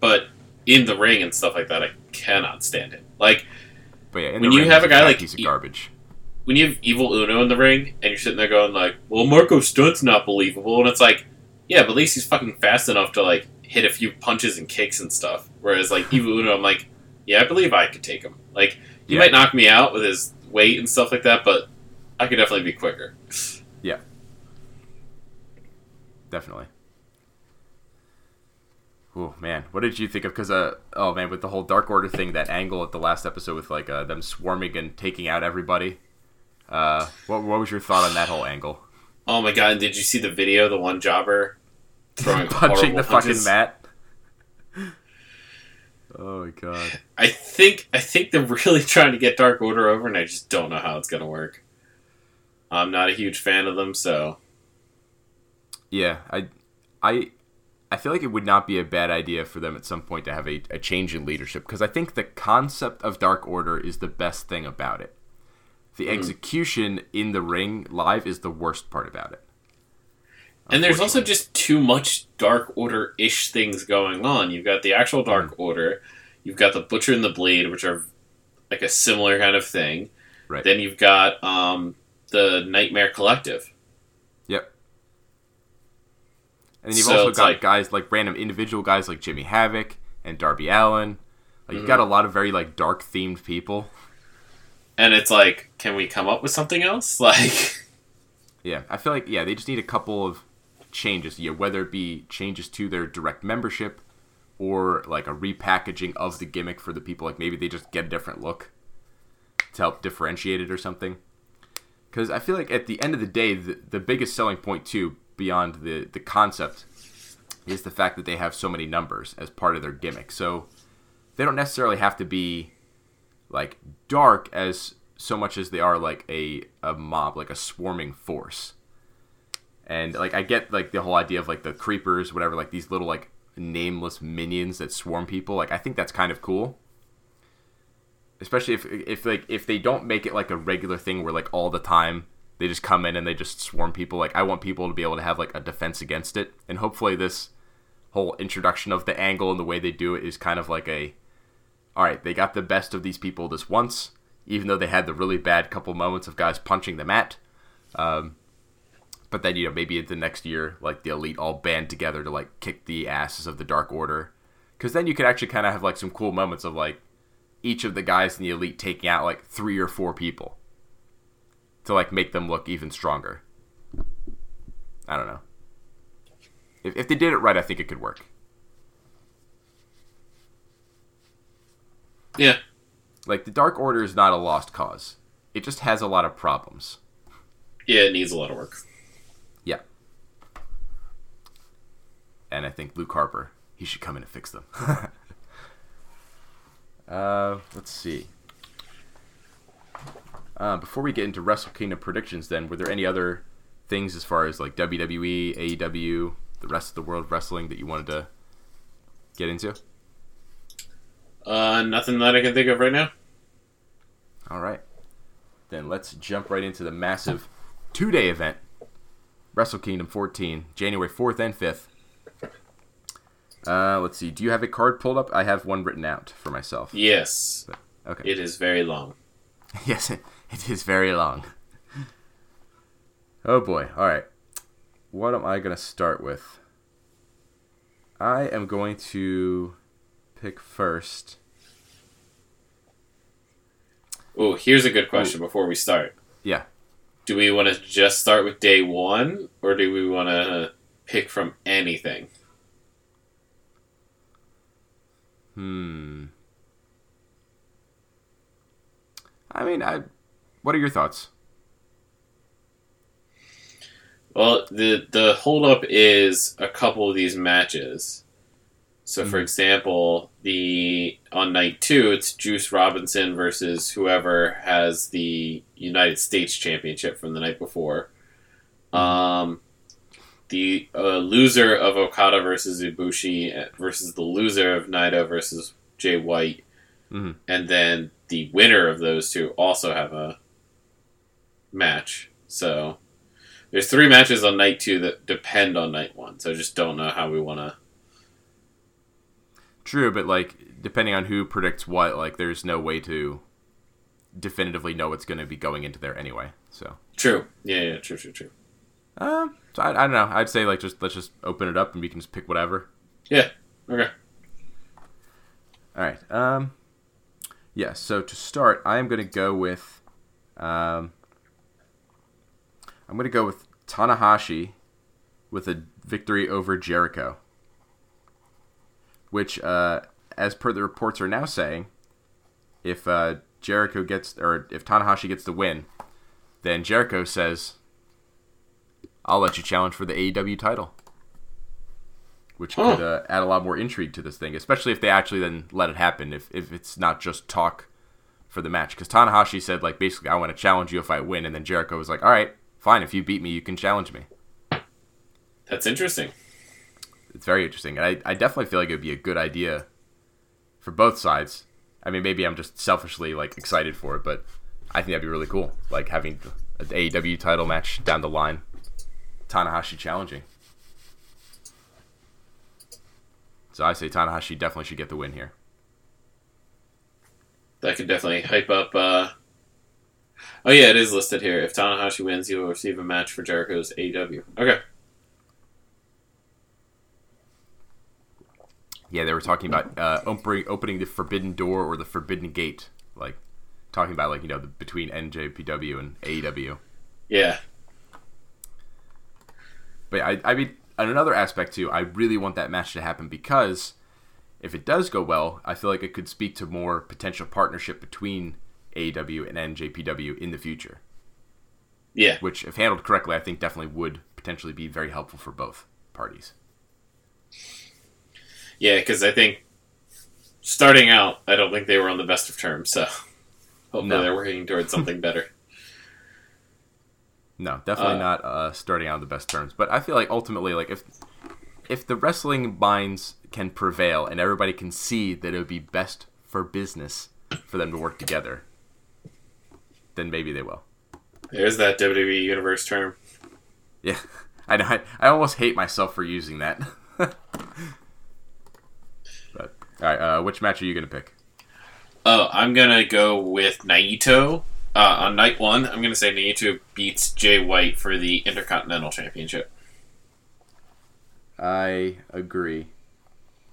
but in the ring and stuff like that, I cannot stand it. Like
But yeah,
When you
ring,
have a guy like
of
E-
garbage.
when you have evil Uno in the ring and you're sitting there going like, "Well, Marko Stunt's not believable," and it's like, yeah, but at least he's fucking fast enough to like hit a few punches and kicks and stuff. Whereas like evil Uno, I'm like, yeah, I believe I could take him. Like he
Yeah.
might knock me out with his weight and stuff like that, but I could definitely be quicker.
Yeah. Definitely. Oh man, what did you think of? Because uh, oh man, with the whole Dark Order thing, that angle at the last episode with like uh, them swarming and taking out everybody. Uh, what what was your thought on that whole angle?
Oh my god! Did you see the video? The one jobber throwing *laughs*
Punching the fucking mat. Oh my god.
I think I think they're *laughs* really trying to get Dark Order over, and I just don't know how it's gonna work. I'm not a huge fan of them, so
Yeah, I, I, I feel like it would not be a bad idea for them at some point to have a, a change in leadership because I think the concept of Dark Order is the best thing about it. The execution in the ring live is the worst part about it.
And there's also just too much Dark Order ish things going on. You've got the actual Dark
Hmm.
Order, you've got the Butcher and the Blade, which are like a similar kind of thing.
Right.
Then you've got um, the Nightmare Collective.
Yep. And then you've
So
also got
like-
guys like random individual guys like Jimmy Havoc and Darby Allin. Like you've
Mm-hmm.
got a lot of very like dark themed people.
And it's like, can we come up with something else? *laughs* Like,
Yeah, I feel like yeah, they just need a couple of changes. Yeah, whether it be changes to their direct membership or like a repackaging of the gimmick for the people. Like maybe they just get a different look to help differentiate it or something. Because I feel like at the end of the day, the, the biggest selling point too, beyond the the concept, is the fact that they have so many numbers as part of their gimmick. So they don't necessarily have to be like dark as so much as they are like a, a mob, like a swarming force. And like I get like the whole idea of like the creepers, whatever, like these little like nameless minions that swarm people. Like I think that's kind of cool. Especially if if like if they don't make it like a regular thing where like all the time they just come in and they just swarm people. Like I want people to be able to have like a defense against it. And hopefully this whole introduction of the angle and the way they do it is kind of like a all right, they got the best of these people this once, even though they had the really bad couple moments of guys punching the mat. Um, but then, you know, maybe the next year, like the elite all band together to like kick the asses of the Dark Order. Because then you could actually kind of have like some cool moments of like each of the guys in the elite taking out like three or four people to like make them look even stronger. I don't know. If, if they did it right, I think it could work.
yeah,
Like the Dark Order is not a lost cause. It just has a lot of problems.
yeah, it needs a lot of work.
Yeah. And I think Luke Harper, he should come in and fix them. *laughs* uh, let's see. Uh, before we get into Wrestle Kingdom predictions, then, were there any other things as far as like WWE, AEW, the rest of the world wrestling that you wanted to get into?
Uh, nothing that I can think of right now.
All right. Then let's jump right into the massive two day event Wrestle Kingdom 14, January 4th and 5th. Uh, let's see. Do you have a card pulled up? I have one written out for myself.
Yes,
Okay.
it is very long. *laughs*
yes, it, is very long. Oh boy. All right. What am I going to start with? I am going to pick first.
Oh, here's a good question before we start.
Yeah.
Do we want to just start with day one, or do we want to pick from anything?
Hmm. I mean, I. What are your thoughts?
Well, the the holdup is a couple of these matches. So, for
Mhm.
example, the on night two, it's Juice Robinson versus whoever has the United States Championship from the night before. Um, the uh, loser of Okada versus Ibushi uh, versus the loser of Naito versus Jay White,
Mhm.
and then the winner of those two also have a match. So there's three matches on night two that depend on night one. So I just don't know how we want to.
True, but like depending on who predicts what, like there's no way to definitively know what's going to be going into there anyway. So,
True. Yeah, yeah, true, true, true.
um, so I, I don't know. I'd say like just let's just open it up and we can just pick whatever.
Yeah. Okay.
All right. Um, yeah. So to start, I am going to go with, um, I'm going to go with Tanahashi with a victory over Jericho, which, uh, as per the reports are now saying, if uh, Jericho gets or if Tanahashi gets the win, then Jericho says, "I'll let you challenge for the AEW title," which
Huh.
could uh, add a lot more intrigue to this thing, especially if they actually then let it happen. If if it's not just talk for the match, because Tanahashi said like basically, "I want to challenge you if I win," and then Jericho was like, "All right, fine. If you beat me, you can challenge me."
That's interesting.
It's very interesting, and I, I definitely feel like it would be a good idea for both sides. I mean, maybe I'm just selfishly like excited for it, but I think that'd be really cool. Like having an AEW title match down the line, Tanahashi challenging. So I say Tanahashi definitely should get the win here.
That could definitely hype up. Uh... Oh yeah, it is listed here. If Tanahashi wins, he will receive a match for Jericho's AEW. Okay.
Yeah, they were talking about uh, opening opening the forbidden door or the forbidden gate, like talking about like you know the, between NJPW and AEW.
Yeah.
But I, I mean, another aspect too, I really want that match to happen because if it does go well, I feel like it could speak to more potential partnership between AEW and NJPW in the future.
Yeah.
Which, if handled correctly, I think definitely would potentially be very helpful for both parties.
Yeah, because I think starting out, I don't think they were on the best of terms. So *laughs* hopefully
No.
they're working towards something better. *laughs*
No, definitely
Uh,
not uh, starting out on the best terms. But I feel like ultimately, like if if the wrestling minds can prevail and everybody can see that it would be best for business for them to work together, then maybe they will.
There's that WWE Universe term.
Yeah, *laughs* I know. I, I almost hate myself for using that. *laughs* but all right, uh, which match are you gonna pick?
Oh, I'm gonna go with Naito. Uh, on night one, I'm gonna say Naito beats Jay White for the Intercontinental Championship.
I agree,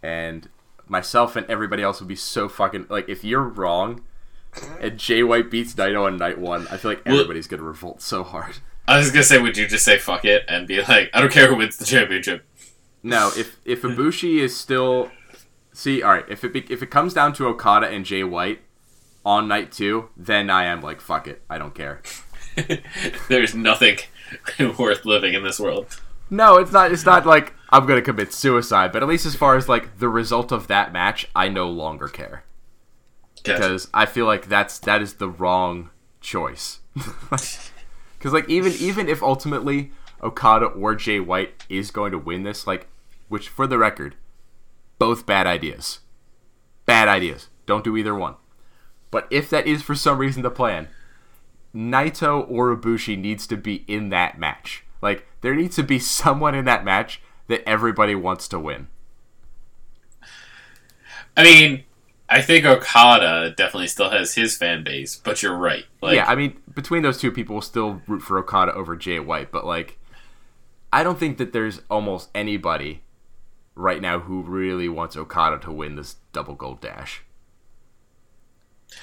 and myself and everybody else would be so fucking like if you're wrong, and Jay White beats Naito on night one. I feel like
Well-
everybody's gonna revolt so hard.
I was gonna say, would you just say fuck it and be like, I don't care who wins the championship?
No, if if Ibushi is still, see, all right, if it be, if it comes down to Okada and Jay White on night two, then I am like fuck it, I don't care. *laughs*
There's nothing *laughs* worth living in this world.
No, it's not. It's not like I'm gonna commit suicide, but at least as far as like the result of that match, I no longer care because I feel like that's that is the wrong choice. *laughs* Because like even even if ultimately Okada or Jay White is going to win this, like which for the record, both bad ideas, bad ideas. Don't do either one. But if that is for some reason the plan, Naito or Ibushi needs to be in that match. Like there needs to be someone in that match that everybody wants to win.
I mean, I think Okada definitely still has his fan base, but you're right. Like,
yeah, I mean, between those two people, will still root for Okada over Jay White, but like, I don't think that there's almost anybody right now who really wants Okada to win this double gold dash.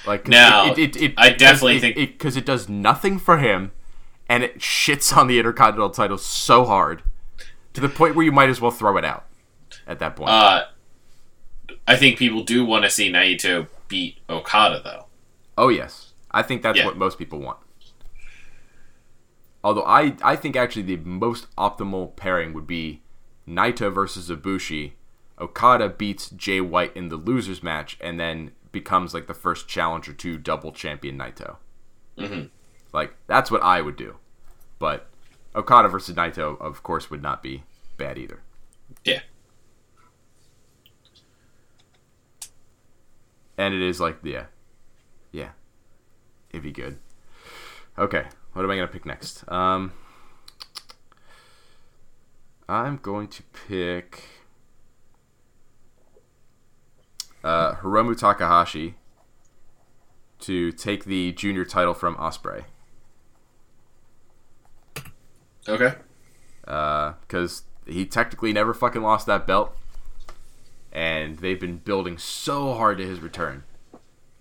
Like,
Now,
it, it, it,
I definitely
it,
think-
because it, does nothing for him, and it shits on the Intercontinental title so hard to the point where you might as well throw it out at that point.
uh, I think people do want to see Naito beat Okada, though.
Oh yes, I think that's
Yeah.
what most people want. Although I, I think actually the most optimal pairing would be Naito versus Ibushi. Okada beats Jay White in the losers match, and then becomes like the first challenger to double champion Naito.
Mhm.
Like that's what I would do, but Okada versus Naito, of course, would not be bad either.
Yeah.
And it is like, yeah, yeah, it'd be good. Okay, what am I gonna pick next? Um, I'm going to pick uh, Hiromu Takahashi to take the junior title from Ospreay.
Okay.
because he technically never fucking lost that belt, and they've been building so hard to his return,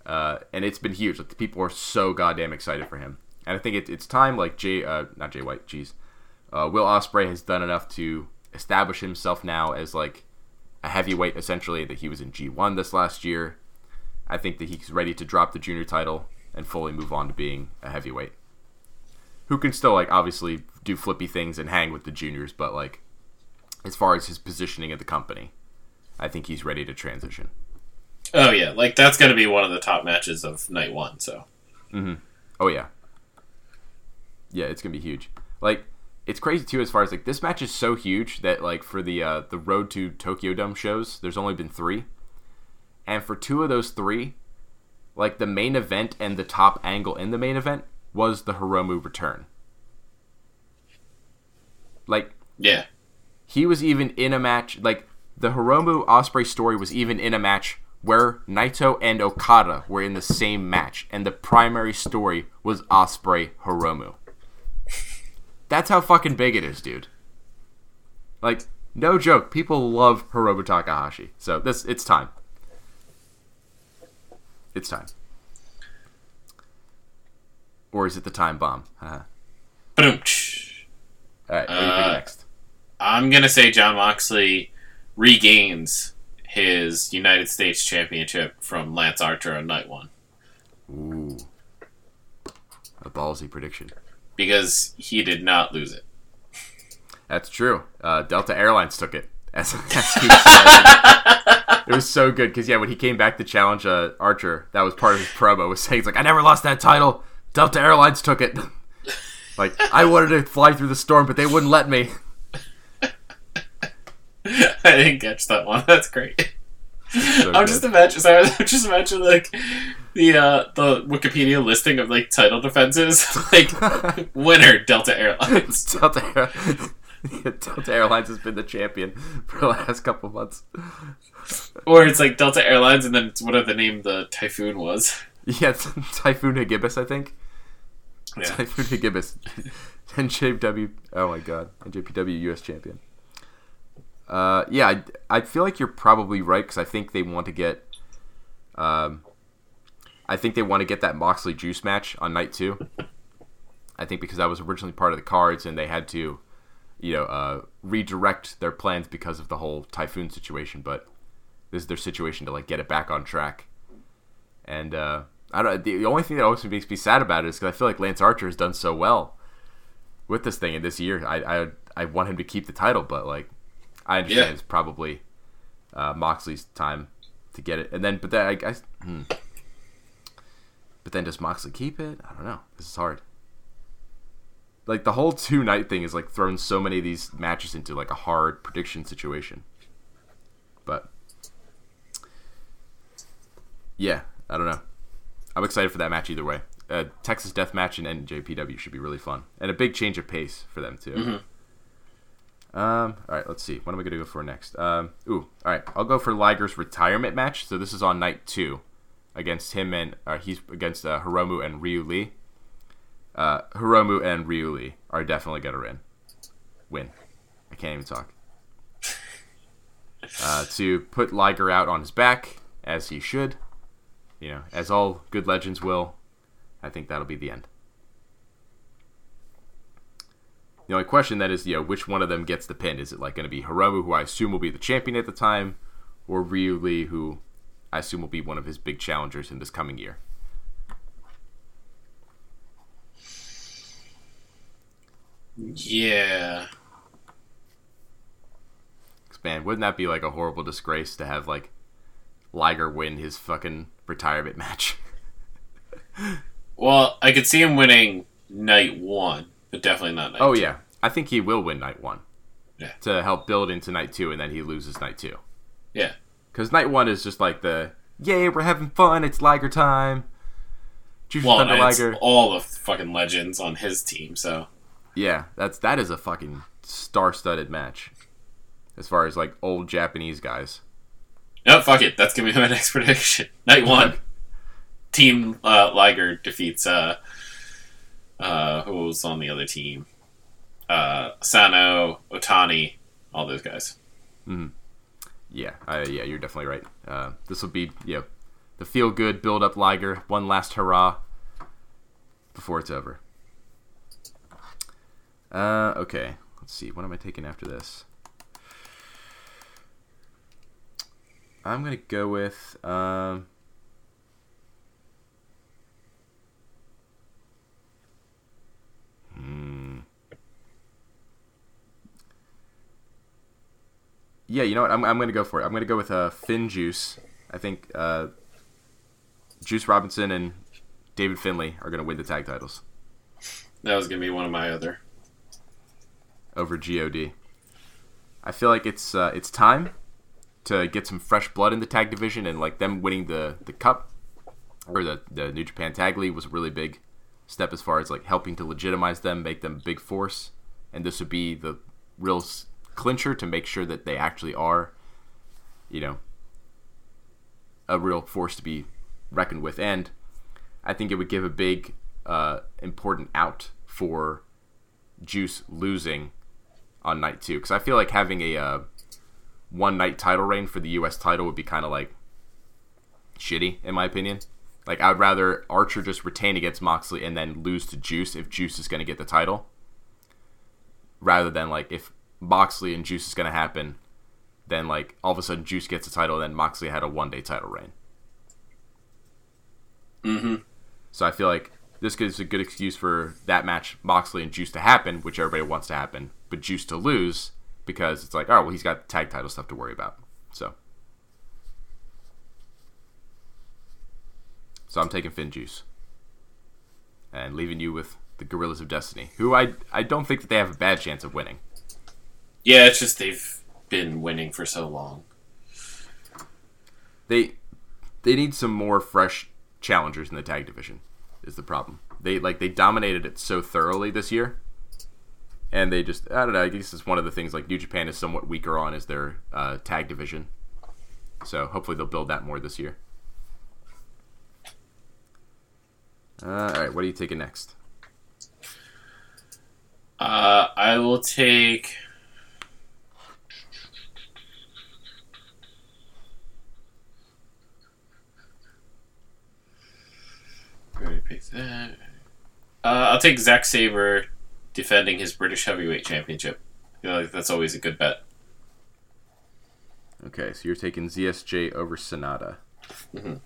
uh, and it's been huge. Like the people are so goddamn excited for him, and I think it, it's time. Like Jay, uh, not Jay White, jeez, uh, Will Ospreay has done enough to establish himself now as like a heavyweight, essentially. That he was in G one this last year. I think that he's ready to drop the junior title and fully move on to being a heavyweight. who can still like obviously do flippy things and hang with the juniors, but like as far as his positioning at the company, I think he's ready to transition.
Oh yeah, like that's gonna be one of the top matches of night one. So
Oh yeah, yeah, it's gonna be huge. Like it's crazy too as far as like this match is so huge that like for the uh, the road to Tokyo Dome shows, there's only been three, and for two of those three, like the main event and the top angle in the main event was the Hiromu return. Like
yeah,
he was even in a match like the Hiromu Ospreay story was even in a match where Naito and Okada were in the same match, and the primary story was Ospreay Hiromu. That's how fucking big it is, dude. Like, no joke, people love Hiromu Takahashi. So this it's time. It's time. Or is it the time bomb?
Boom.
Alright, what do you think
Uh,
next?
I'm gonna say Jon Moxley regains his United States Championship from Lance Archer on night one
Ooh. A ballsy prediction.
because he did not lose it.
That's true. Uh, Delta Airlines took it. *laughs* As, as *laughs* it was so good because yeah, when he came back to challenge uh, Archer, that was part of his promo. Was saying it's like I never lost that title. Delta Airlines took it. *laughs* like I wanted to fly through the storm, but they wouldn't let me. *laughs*
I didn't catch that one. *laughs* That's great.
So
I'm
good.
just imagine. Sorry, *laughs* I'm just imagine like the uh, the Wikipedia listing of like title defenses, like winner Delta Airlines.
Delta, Air- Delta Airlines has been the champion for the last couple months.
Or it's like Delta Airlines, and then it's whatever the name the typhoon was.
Yeah, it's Typhoon Hagibis, I think.
Yeah.
Typhoon Hagibis. NJPW. Oh my god. NJPW US champion. Uh, yeah, I, I feel like you're probably right because I think they want to get. Um, I think they want to get that Moxley Juice match on night two. I think because that was originally part of the cards and they had to, you know, uh, redirect their plans because of the whole Typhoon situation. But this is their situation to like get it back on track. And uh, I don't. The only thing that always makes me sad about it is because I feel like Lance Archer has done so well with this thing in this year. I I, I want him to keep the title, but like I understand
Yeah.
it's probably uh, Moxley's time to get it. And then, but then I guess. Hmm. But then does Moxley keep it? I don't know. This is hard. Like the whole *laughs* two night thing is like thrown so many of these matches into like a hard prediction situation. But yeah, I don't know. I'm excited for that match either way. Uh, Texas Death Match and NJPW should be really fun, and a big change of pace for them too. Um, all right, let's see. What am I gonna go for next? Um, ooh, all right, I'll go for Liger's retirement match. So this is on night two, against him and uh, he's against uh, Hiromu and Ryu Lee. Uh, Hiromu and Ryu Lee are definitely gonna win. Win. I can't even talk. Uh, to put Liger out on his back as he should, you know, as all good legends will. I think that'll be the end. The only question then is, you know, which one of them gets the pin? Is it like going to be Hiromu, who I assume will be the champion at the time, or Ryu Lee, who I assume will be one of his big challengers in this coming year?
Yeah.
man, wouldn't that be like a horrible disgrace to have like Liger win his fucking retirement *laughs* match?
Well, I could see him winning night one, but definitely not night.
oh
two.
yeah, I think he will win night one.
Yeah.
To help build into night two, and then he loses night two.
yeah.
Because night one is just like the yay, we're having fun. It's Liger time. Juice
Well,
Thunder Liger.
all the fucking legends on his team, so
Yeah, that's that is a fucking star-studded match. As far as like old Japanese guys.
no, fuck it. That's gonna be *laughs* my next prediction. Night one, *laughs* Team uh, Liger defeats uh, uh, who was on the other team? Uh, Sano, Otani, all those guys.
Yeah, uh, yeah, you're definitely right. Uh, this will be know, the feel good build up Liger, one last hurrah before it's over. Uh, okay, let's see. What am I taking after this? I'm gonna go with um. Mm. Yeah, you know what? I'm, I'm going to go for it. I'm going to go with uh, Finn Juice. I think uh, Juice Robinson and David Finlay are going to win the tag titles.
That was going to be one of my other.
Over God. I feel like it's uh, it's time to get some fresh blood in the tag division, and like them winning the the cup or the the New Japan Tag League was really big step as far as like helping to legitimize them, make them a big force, and this would be the real clincher to make sure that they actually are, you know, a real force to be reckoned with, and I think it would give a big uh, important out for Juice losing on night two because I feel like having a uh, one night title reign for the U.S. title would be kind of like shitty in my opinion. Like I'd rather Archer just retain against Moxley and then lose to Juice if Juice is going to get the title, rather than like if Moxley and Juice is going to happen, then like all of a sudden Juice gets the title and then Moxley had a one day title reign.
Mm-hmm.
So I feel like this gives a good excuse for that match, Moxley and Juice to happen, which everybody wants to happen, but Juice to lose because it's like, oh, well, he's got tag title stuff to worry about. So, so I'm taking Finn Juice and leaving you with the Gorillas of Destiny, who I I don't think that they have a bad chance of winning.
Yeah, it's just they've been winning for so long.
They they need some more fresh challengers in the tag division. Is the problem? They like they dominated it so thoroughly this year, and they just I don't know. I guess it's one of the things like New Japan is somewhat weaker on is their uh, tag division. So hopefully they'll build that more this year. Uh, all right, what are you taking next?
Uh, I will take. Already picked that. Uh, I'll take Zack Sabre defending his British Heavyweight Championship. You know, that's always a good bet.
Okay, so you're taking ZSJ over Sanada.
Mhm.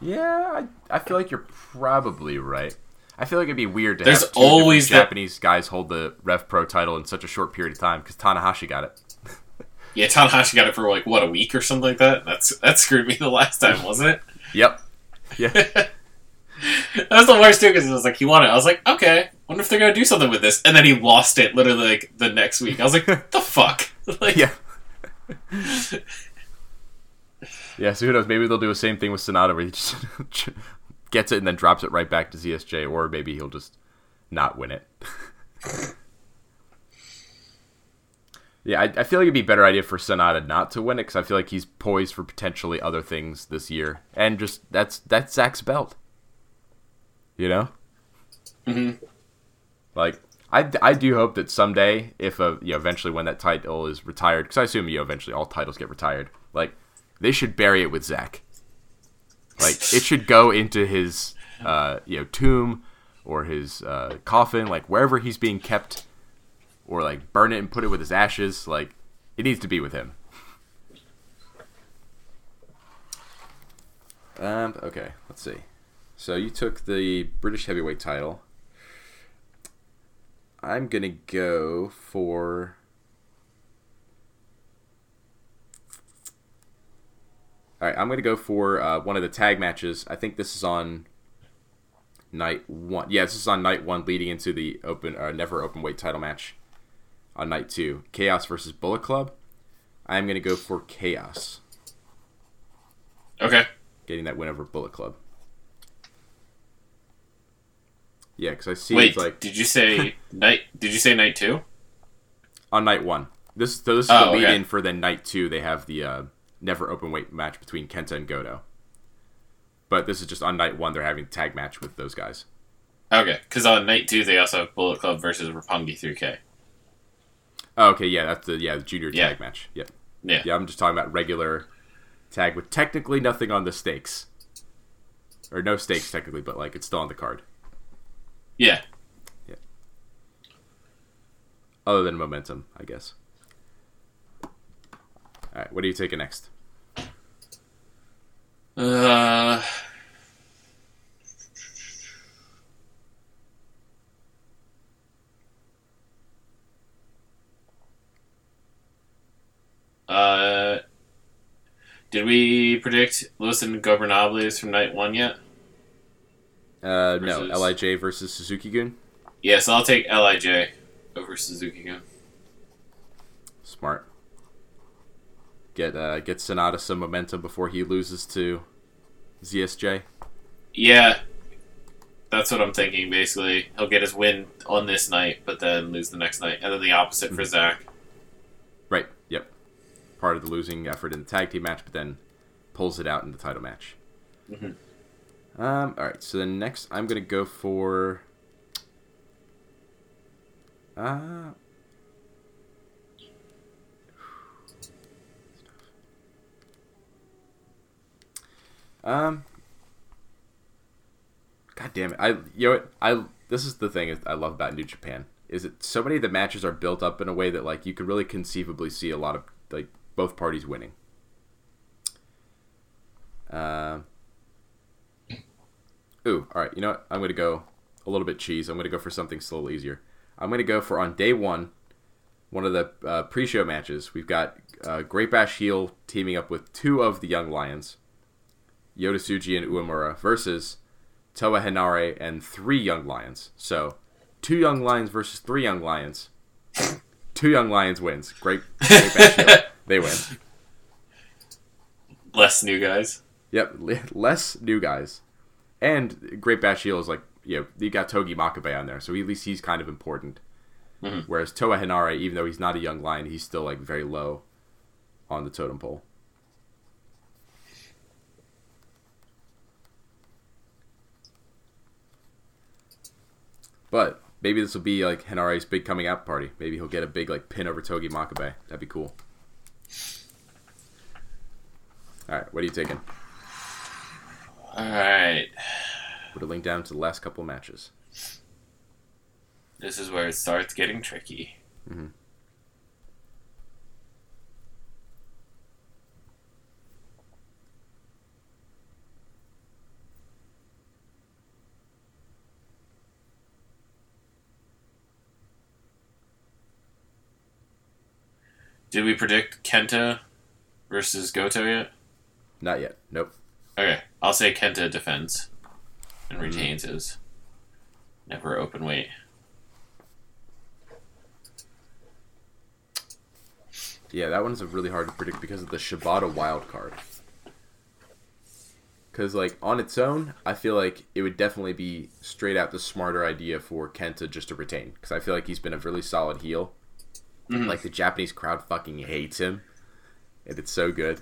Yeah, I, I feel like you're probably right. I feel like it'd be weird to
There's
have two
always
Japanese guys hold the Rev Pro title in such a short period of time because Tanahashi got it. *laughs*
Yeah, Tanahashi got it for like what a week or something like that. That's that screwed me the last time, wasn't it?
Yep. *laughs* Yeah.
That was the worst too because it was like he won it. I was like, okay, wonder if they're gonna do something with this, and then he lost it literally like the next week. I was like, *laughs* the fuck, like,
yeah. Yeah. So who knows? Maybe they'll do the same thing with Sanada, where he just *laughs* gets it and then drops it right back to ZSJ, or maybe he'll just not win it. *laughs* yeah, I, I feel like it'd be a better idea for Sanada not to win it because I feel like he's poised for potentially other things this year, and just that's that's Zach's belt. You know.
Mhm.
Like I, I do hope that someday, if uh, you know, eventually when that title is retired, because I assume you know, eventually all titles get retired, like they should bury it with Zach. Like it should go into his uh, you know tomb or his uh, coffin, like wherever he's being kept, or like burn it and put it with his ashes. Like it needs to be with him. Um. Okay. Let's see. So you took the British heavyweight title. I'm gonna go for. All right, I'm gonna go for uh, one of the tag matches. I think this is on night one. Yeah, this is on night one, leading into the open, uh, never open weight title match on night two. Chaos versus Bullet Club. I'm gonna go for Chaos,
okay,
getting that win over Bullet Club. Yeah, because I see
wait,
it's like
did you say *laughs* night? Did you say night two?
on night one. This so this is
Oh,
the lead
okay.
in for then night two. They have the uh, never open weight match between Kenta and Goto. But this is just on night one. They're having a tag match with those guys.
Okay, because on night two they also have Bullet Club versus Roppongi 3K.
Oh, okay, yeah, that's the yeah the junior
Yeah.
tag match. Yep.
Yeah,
Yeah, I'm just talking about regular tag with technically nothing on the stakes, or no stakes technically, but like it's still on the card.
Yeah. Yeah.
Other than momentum, I guess. All right, what are you taking next?
Uh, uh, did we predict Los Ingobernables from night one yet?
Uh,
versus... no.
Lij versus Suzuki Gun.
Yes, yeah, so I'll take Lij over Suzuki Gun.
Smart. Get uh, get Sanada some momentum before he loses to ZSJ.
Yeah, that's what I'm thinking. Basically, he'll get his win on this night, but then lose the next night, and then the opposite for Zach.
Right. Yep. Part of the losing effort in the tag team match, but then pulls it out in the title match.
Mm-hmm.
Um. All right. So then next, I'm gonna go for. Uh. Um. God damn it! I you know what I this is the thing I love about New Japan is that so many of the matches are built up in a way that like you could really conceivably see a lot of like both parties winning. Um. ooh, all right. You know what? I'm gonna go a little bit cheese. I'm gonna go for something a little easier. I'm gonna go for on day one, one of the uh, pre-show matches. We've got uh, Great Bash Heel teaming up with two of the Young Lions, Yoda Suji and Uemura, versus Toa Henare and three Young Lions. So, two Young Lions versus three Young Lions. two Young Lions wins. Great, great *laughs* They win.
Less new guys.
Yep, less new guys, and Great Bash Heel is like you know you got Togi Makabe on there, so at least he's kind of important.
Mhm.
Whereas Toa Henare, even though he's not a young lion, he's still like very low on the totem pole. But maybe this will be like Henare's big coming out party. Maybe he'll get a big like pin over Togi Makabe. That'd be cool. All right, what are you taking?
All right,
Put a link down to the last couple of matches.
this is where it starts getting tricky.
Mhm.
Did we predict Kenta versus Goto yet?
Not yet. Nope.
Okay, I'll say Kenta defends and mm. retains his never open weight.
Yeah, that one's really hard to predict because of the Shibata wild card. Because, like, on its own, I feel like it would definitely be straight out the smarter idea for Kenta just to retain. Because I feel like he's been a really solid heel.
Mhm.
Like, the Japanese crowd fucking hates him. And it's so good.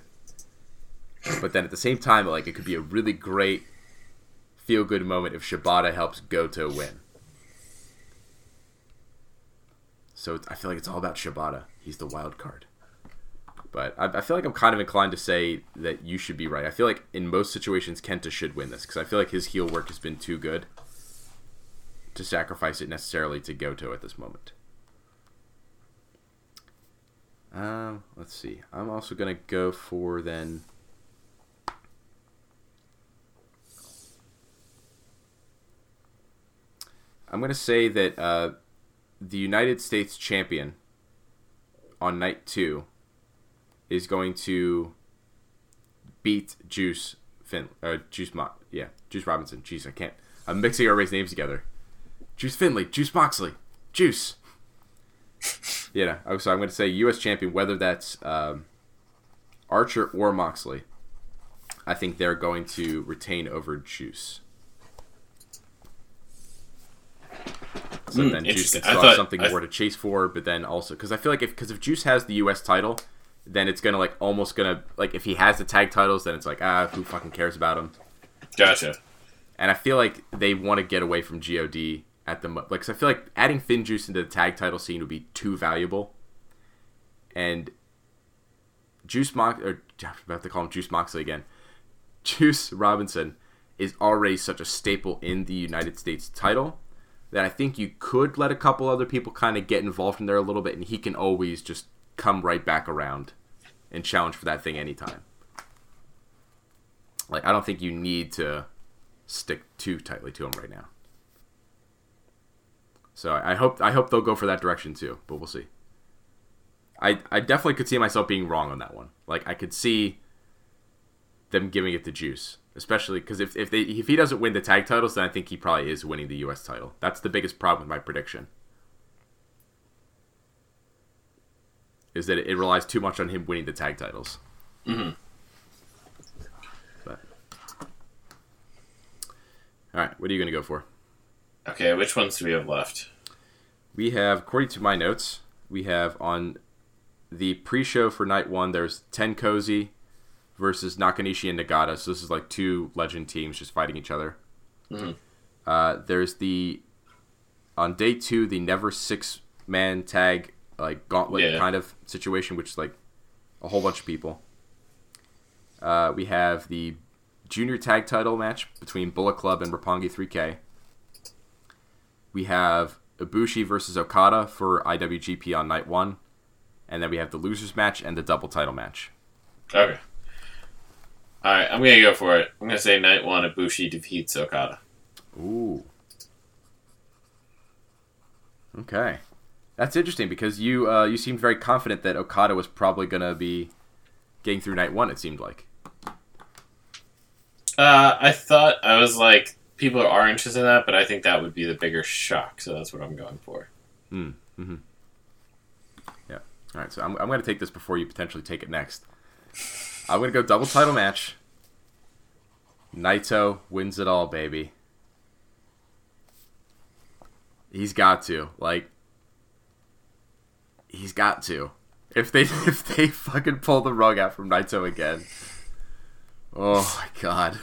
But then at the same time, like, it could be a really great feel good moment if Shibata helps Goto win. So I feel like it's all about Shibata. He's the wild card. But I, I feel like I'm kind of inclined to say that you should be right. I feel like in most situations, Kenta should win this because I feel like his heel work has been too good to sacrifice it necessarily to Goto at this moment. Um, let's see. I'm also gonna go for then. I'm gonna say that uh, the United States champion on night two is going to beat Juice Fin uh, Juice Mo- yeah Juice Robinson. Jeez, I can't. I'm mixing everybody's names together. Juice Finley, Juice Moxley, Juice. Yeah, oh, so I'm going to say U.S. champion, whether that's um, Archer or Moxley. I think they're going to retain over Juice. So
Hmm,
then Juice can something
I-
more to chase for, but then also because I feel like if because if Juice has the U.S. title, then it's gonna like almost gonna like if he has the tag titles, then it's like ah who fucking cares about him?
Gotcha.
And I feel like they want to get away from God at the like. 'cause I feel like adding Finn Juice into the tag title scene would be too valuable. And Juice Mox or I'm about to call him Juice Moxley again. Juice Robinson is already such a staple in the United States title that I think you could let a couple other people kind of get involved in there a little bit, and he can always just come right back around and challenge for that thing anytime. Like I don't think you need to stick too tightly to him right now. So I hope I hope they'll go for that direction too, but we'll see. I I definitely could see myself being wrong on that one. Like I could see them giving it the Juice, especially because if if they if he doesn't win the tag titles, then I think he probably is winning the U.S. title. That's the biggest problem with my prediction. Is that it relies too much on him winning the tag titles. Mm-hmm. But all right, what are you going to go for?
Okay, which ones do we have left?
We have, according to my notes, we have on the pre-show for night one. There's TenCozy versus Nakanishi and Nagata. So this is like two legend teams just fighting each other. Uh, there's the on day two the never six man tag like gauntlet
Yeah.
kind of situation, which is like a whole bunch of people. Uh, we have the junior tag title match between Bullet Club and Roppongi 3K. We have Ibushi versus Okada for IWGP on night one, and then we have the losers match and the double title match.
Okay. Alright, I'm gonna go for it. I'm gonna say night one Ibushi defeats Okada.
Ooh. Okay, that's interesting because you uh, you seemed very confident that Okada was probably gonna be getting through night one. It seemed like.
Uh, I thought I was like people are interested in that, but I think that would be the bigger shock, so that's what I'm going for. Hmm.
Yeah. All right. So I'm, I'm going to take this before you potentially take it next. I'm going to go double title match. Naito wins it all, baby. He's got to. Like he's got to. If they *laughs* if they fucking pull the rug out from Naito again. Oh my god.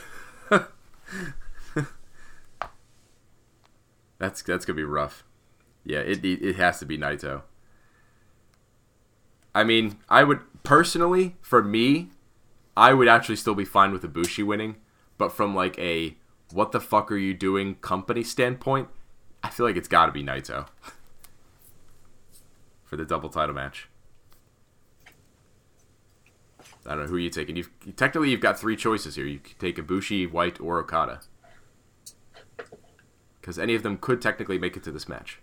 *laughs* that's that's to be rough. Yeah, it it has to be Naito. I mean, I would personally, for me, I would actually still be fine with Ibushi winning, but from like a what the fuck are you doing company standpoint, I feel like it's got to be Naito *laughs* for the double title match. I don't know who are you taking. You've technically you've got three choices here. You could take Ibushi, White, or Okada, because any of them could technically make it to this match.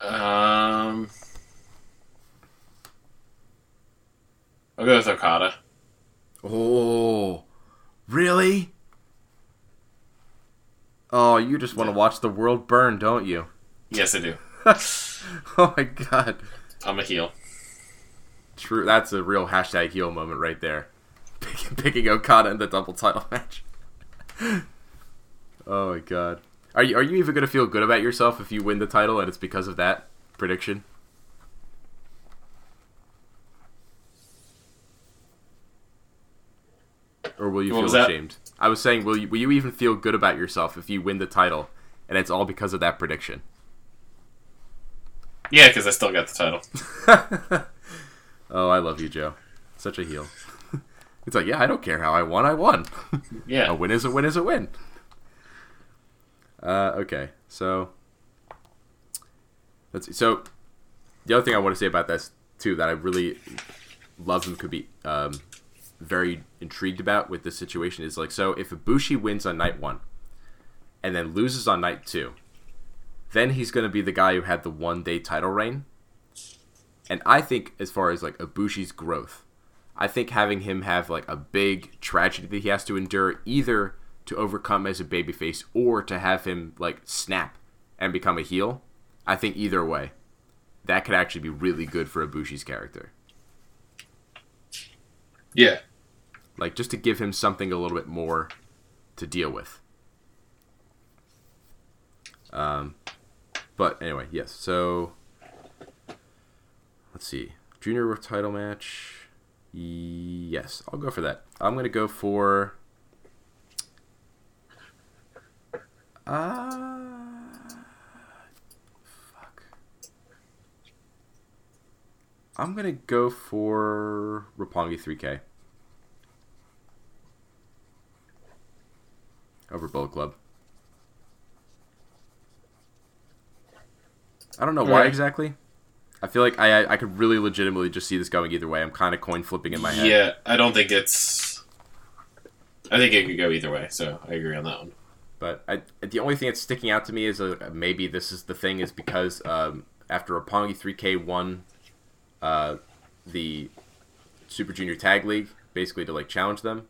Um, I'll go with Okada.
Oh, really? Oh, you just want to watch the world burn, don't you?
Yes, I do. *laughs*
oh my god.
I'm a heel.
True. That's a real hashtag heel moment right there. Picking, *laughs* picking Okada in the double title *laughs* match. Oh my god. Are you are you even gonna feel good about yourself if you win the title and it's because of that prediction? Or will you
What
feel ashamed? I was saying, will you will you even feel good about yourself if you win the title and it's all because of that prediction?
Yeah, because I still got the title. *laughs*
Oh, I love you, Joe. Such a heel. *laughs* it's like, yeah, I don't care how I won. I won.
Yeah.
a win is a win is a win. Uh, okay, so let's see. So the other thing I want to say about this too that I really love and could be um, very intrigued about with this situation is like, so if Ibushi wins on night one and then loses on night two, then he's going to be the guy who had the one day title reign. And I think, as far as like Ibushi's growth, I think having him have like a big tragedy that he has to endure, either to overcome as a babyface or to have him like snap and become a heel, I think either way, that could actually be really good for Ibushi's character.
Yeah.
Like just to give him something a little bit more to deal with. Um, but anyway, yes. So let's see, junior title match. Yes, I'll go for that. I'm gonna go for. Uh, fuck. I'm gonna go for Roppongi 3K over Bullet Club. I don't know why
Right.
exactly. I feel like I I I could really legitimately just see this going either way. I'm kind of coin flipping in my head.
Yeah, I don't think it's. I think it could go either way, so I agree on that one.
But I, the only thing that's sticking out to me is uh, maybe this is the thing is because um, after Roppongi 3K won uh, the Super Junior Tag League, basically to like challenge them.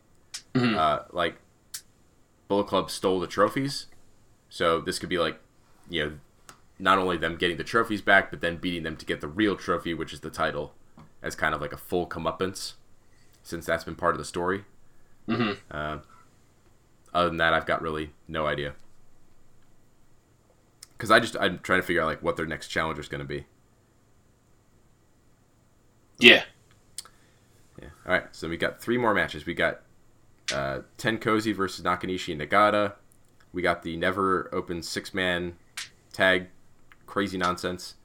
Uh, like Bullet Club stole the trophies, so this could be like, you know, not only them getting the trophies back, but then beating them to get the real trophy, which is the title, as kind of like a full comeuppance, since that's been part of the story. Mm-hmm. Uh, other than that, I've got really no idea. Because I just I'm trying to figure out like what their next challenger is going to be.
Yeah.
Yeah. All right. So we got three more matches. We got uh, TenCozy versus Nakanishi and Nagata. We got the never open six man tag crazy nonsense.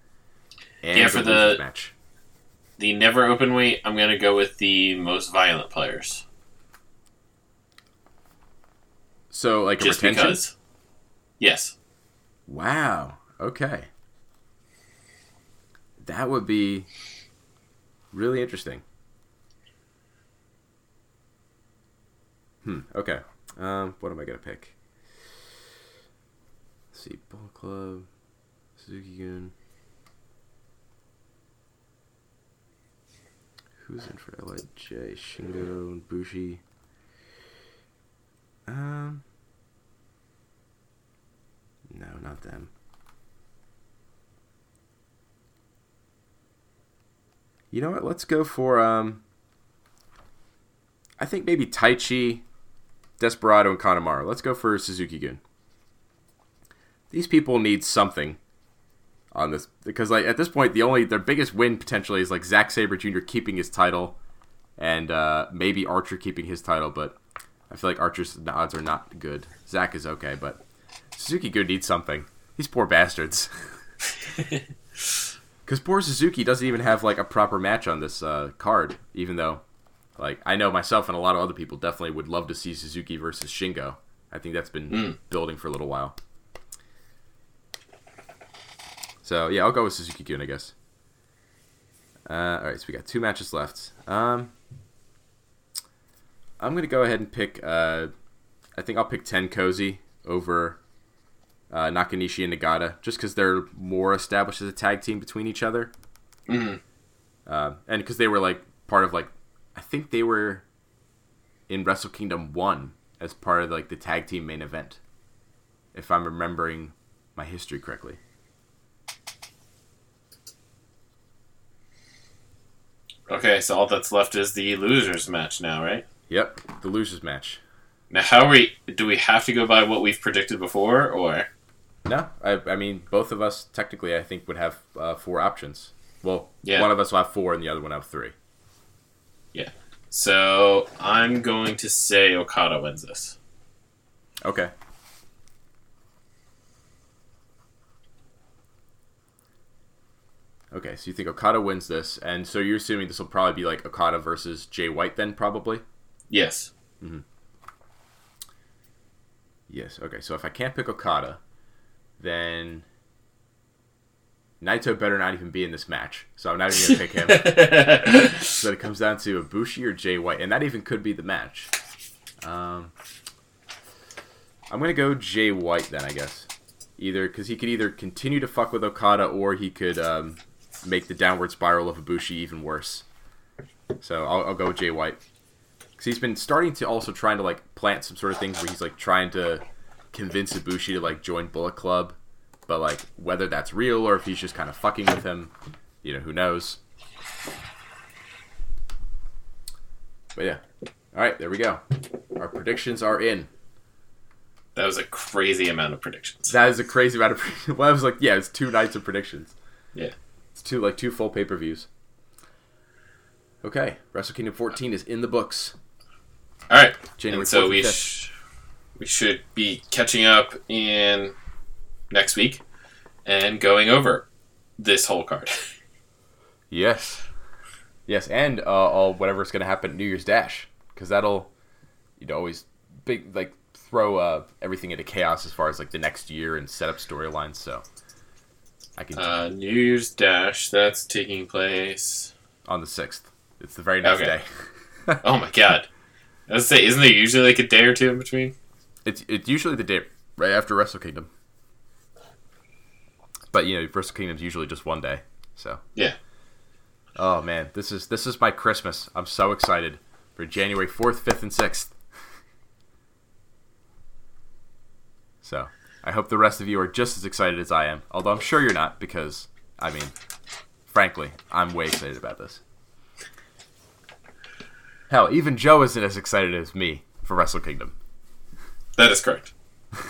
And
Yeah, for the-
match.
The never open weight, I'm gonna go with the most violent players.
So like a
Just
retention.
because. Yes.
Wow. Okay. That would be really interesting. Hmm. Okay. Um, what am I gonna pick? Let's see, Bullet Club, Suzuki Gun. Who's in for LIJ? Shingo and Bushi. Um. No, not them. You know what? Let's go for um. I think maybe Taichi, Desperado, and Kanemaru. Let's go for Suzuki Gun. These people need something on this because, like, at this point, the only their biggest win potentially is like Zack Sabre Jr. keeping his title, and uh, maybe Archer keeping his title. But I feel like Archer's odds are not good. Zack is okay, but Suzuki Gun needs something. These poor bastards. *laughs* Because poor Suzuki doesn't even have like a proper match on this uh, card, even though, like, I know myself and a lot of other people definitely would love to see Suzuki versus Shingo. I think that's been building for a little while. So yeah, I'll go with Suzuki Gun, I guess. Uh, all right, so we got two matches left. Um, I'm gonna go ahead and pick. Uh, I think I'll pick TenCozy over uh, Nakanishi and Nagata, just because they're more established as a tag team between each other,
Mhm.
uh, and because they were like part of like, I think they were in Wrestle Kingdom one as part of like the tag team main event, if I'm remembering my history correctly.
Okay, so all that's left is the losers match now, right?
Yep, the losers match.
Now, how are we? Do we have to go by what we've predicted before, or
No, I, I mean both of us technically I think would have uh, four options. Well,
Yeah.
one of us will have four and the other one will have three.
yeah? So I'm going to say Okada wins this.
Okay. Okay, so you think Okada wins this, and so you're assuming this will probably be like Okada versus Jay White then, probably?
Yes.
Yes. Okay, so if I can't pick Okada, then Naito better not even be in this match. So I'm not even gonna pick him. *laughs* so it comes down to Ibushi or Jay White, and that even could be the match. Um, I'm gonna go Jay White then, I guess. Either because he could either continue to fuck with Okada, or he could um, make the downward spiral of Ibushi even worse. So I'll, I'll go with Jay White because he's been starting to also trying to like plant some sort of things where he's like trying to convince Ibushi to like join Bullet Club, but like whether that's real or if he's just kind of fucking with him, you know, who knows. But yeah, all right, there we go. Our predictions are in.
That was a crazy amount of predictions.
That is a crazy amount of. Predictions. *laughs* Well, I was like, yeah, it's two nights of predictions.
yeah.
It's two like two full pay per views. Okay, Wrestle Kingdom 14 is in the books.
All right.
January
and so we sh- we should be catching up in next week and going over this whole card. *laughs*
Yes. Yes, and uh, all whatever's going to happen at New Year's Dash, because that'll, you know, always big like throw uh, everything into chaos as far as like the next year and set up storylines. So I can
Uh, New Year's Dash that's taking place.
on the sixth. It's the very next
Okay.
day. *laughs*
Oh my god! I was say, isn't there usually like a day or two in between?
It's it's usually the day right after Wrestle Kingdom. But you know, Wrestle Kingdom's usually just one day. So
Yeah.
oh man, this is this is my Christmas. I'm so excited. for January 4th, 5th, and 6th. So, I hope the rest of you are just as excited as I am. Although I'm sure you're not, because, I mean, frankly, I'm way excited about this. Hell, even Joe isn't as excited as me for Wrestle Kingdom.
That is correct. *laughs*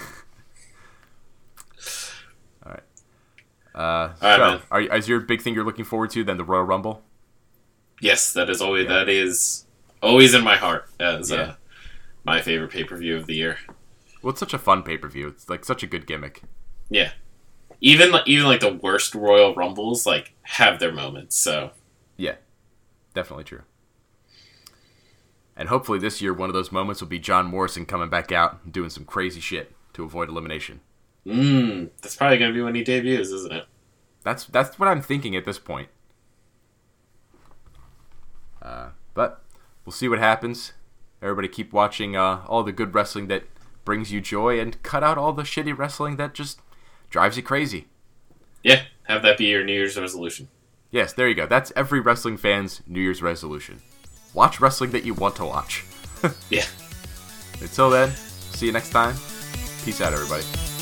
Uh,
All right,
so,
man.
are, is your big thing you're looking forward to then the Royal Rumble?
Yes, that is always that is always in my heart as
Yeah.
uh, my favorite pay per view of the year.
Well, it's such a fun pay per view. It's like such a good gimmick.
Yeah, even like even like the worst Royal Rumbles like have their moments. So
Yeah, definitely true. And hopefully this year, one of those moments will be John Morrison coming back out and doing some crazy shit to avoid elimination.
mm, that's probably gonna be when he debuts, isn't it?
That's that's what I'm thinking at this point. Uh, but we'll see what happens. Everybody keep watching uh, all the good wrestling that brings you joy, and cut out all the shitty wrestling that just drives you crazy.
Yeah, have that be your New Year's resolution.
Yes, there you go. That's every wrestling fan's New Year's resolution. Watch wrestling that you want to watch. *laughs*
Yeah.
Until then, see you next time. Peace out, everybody.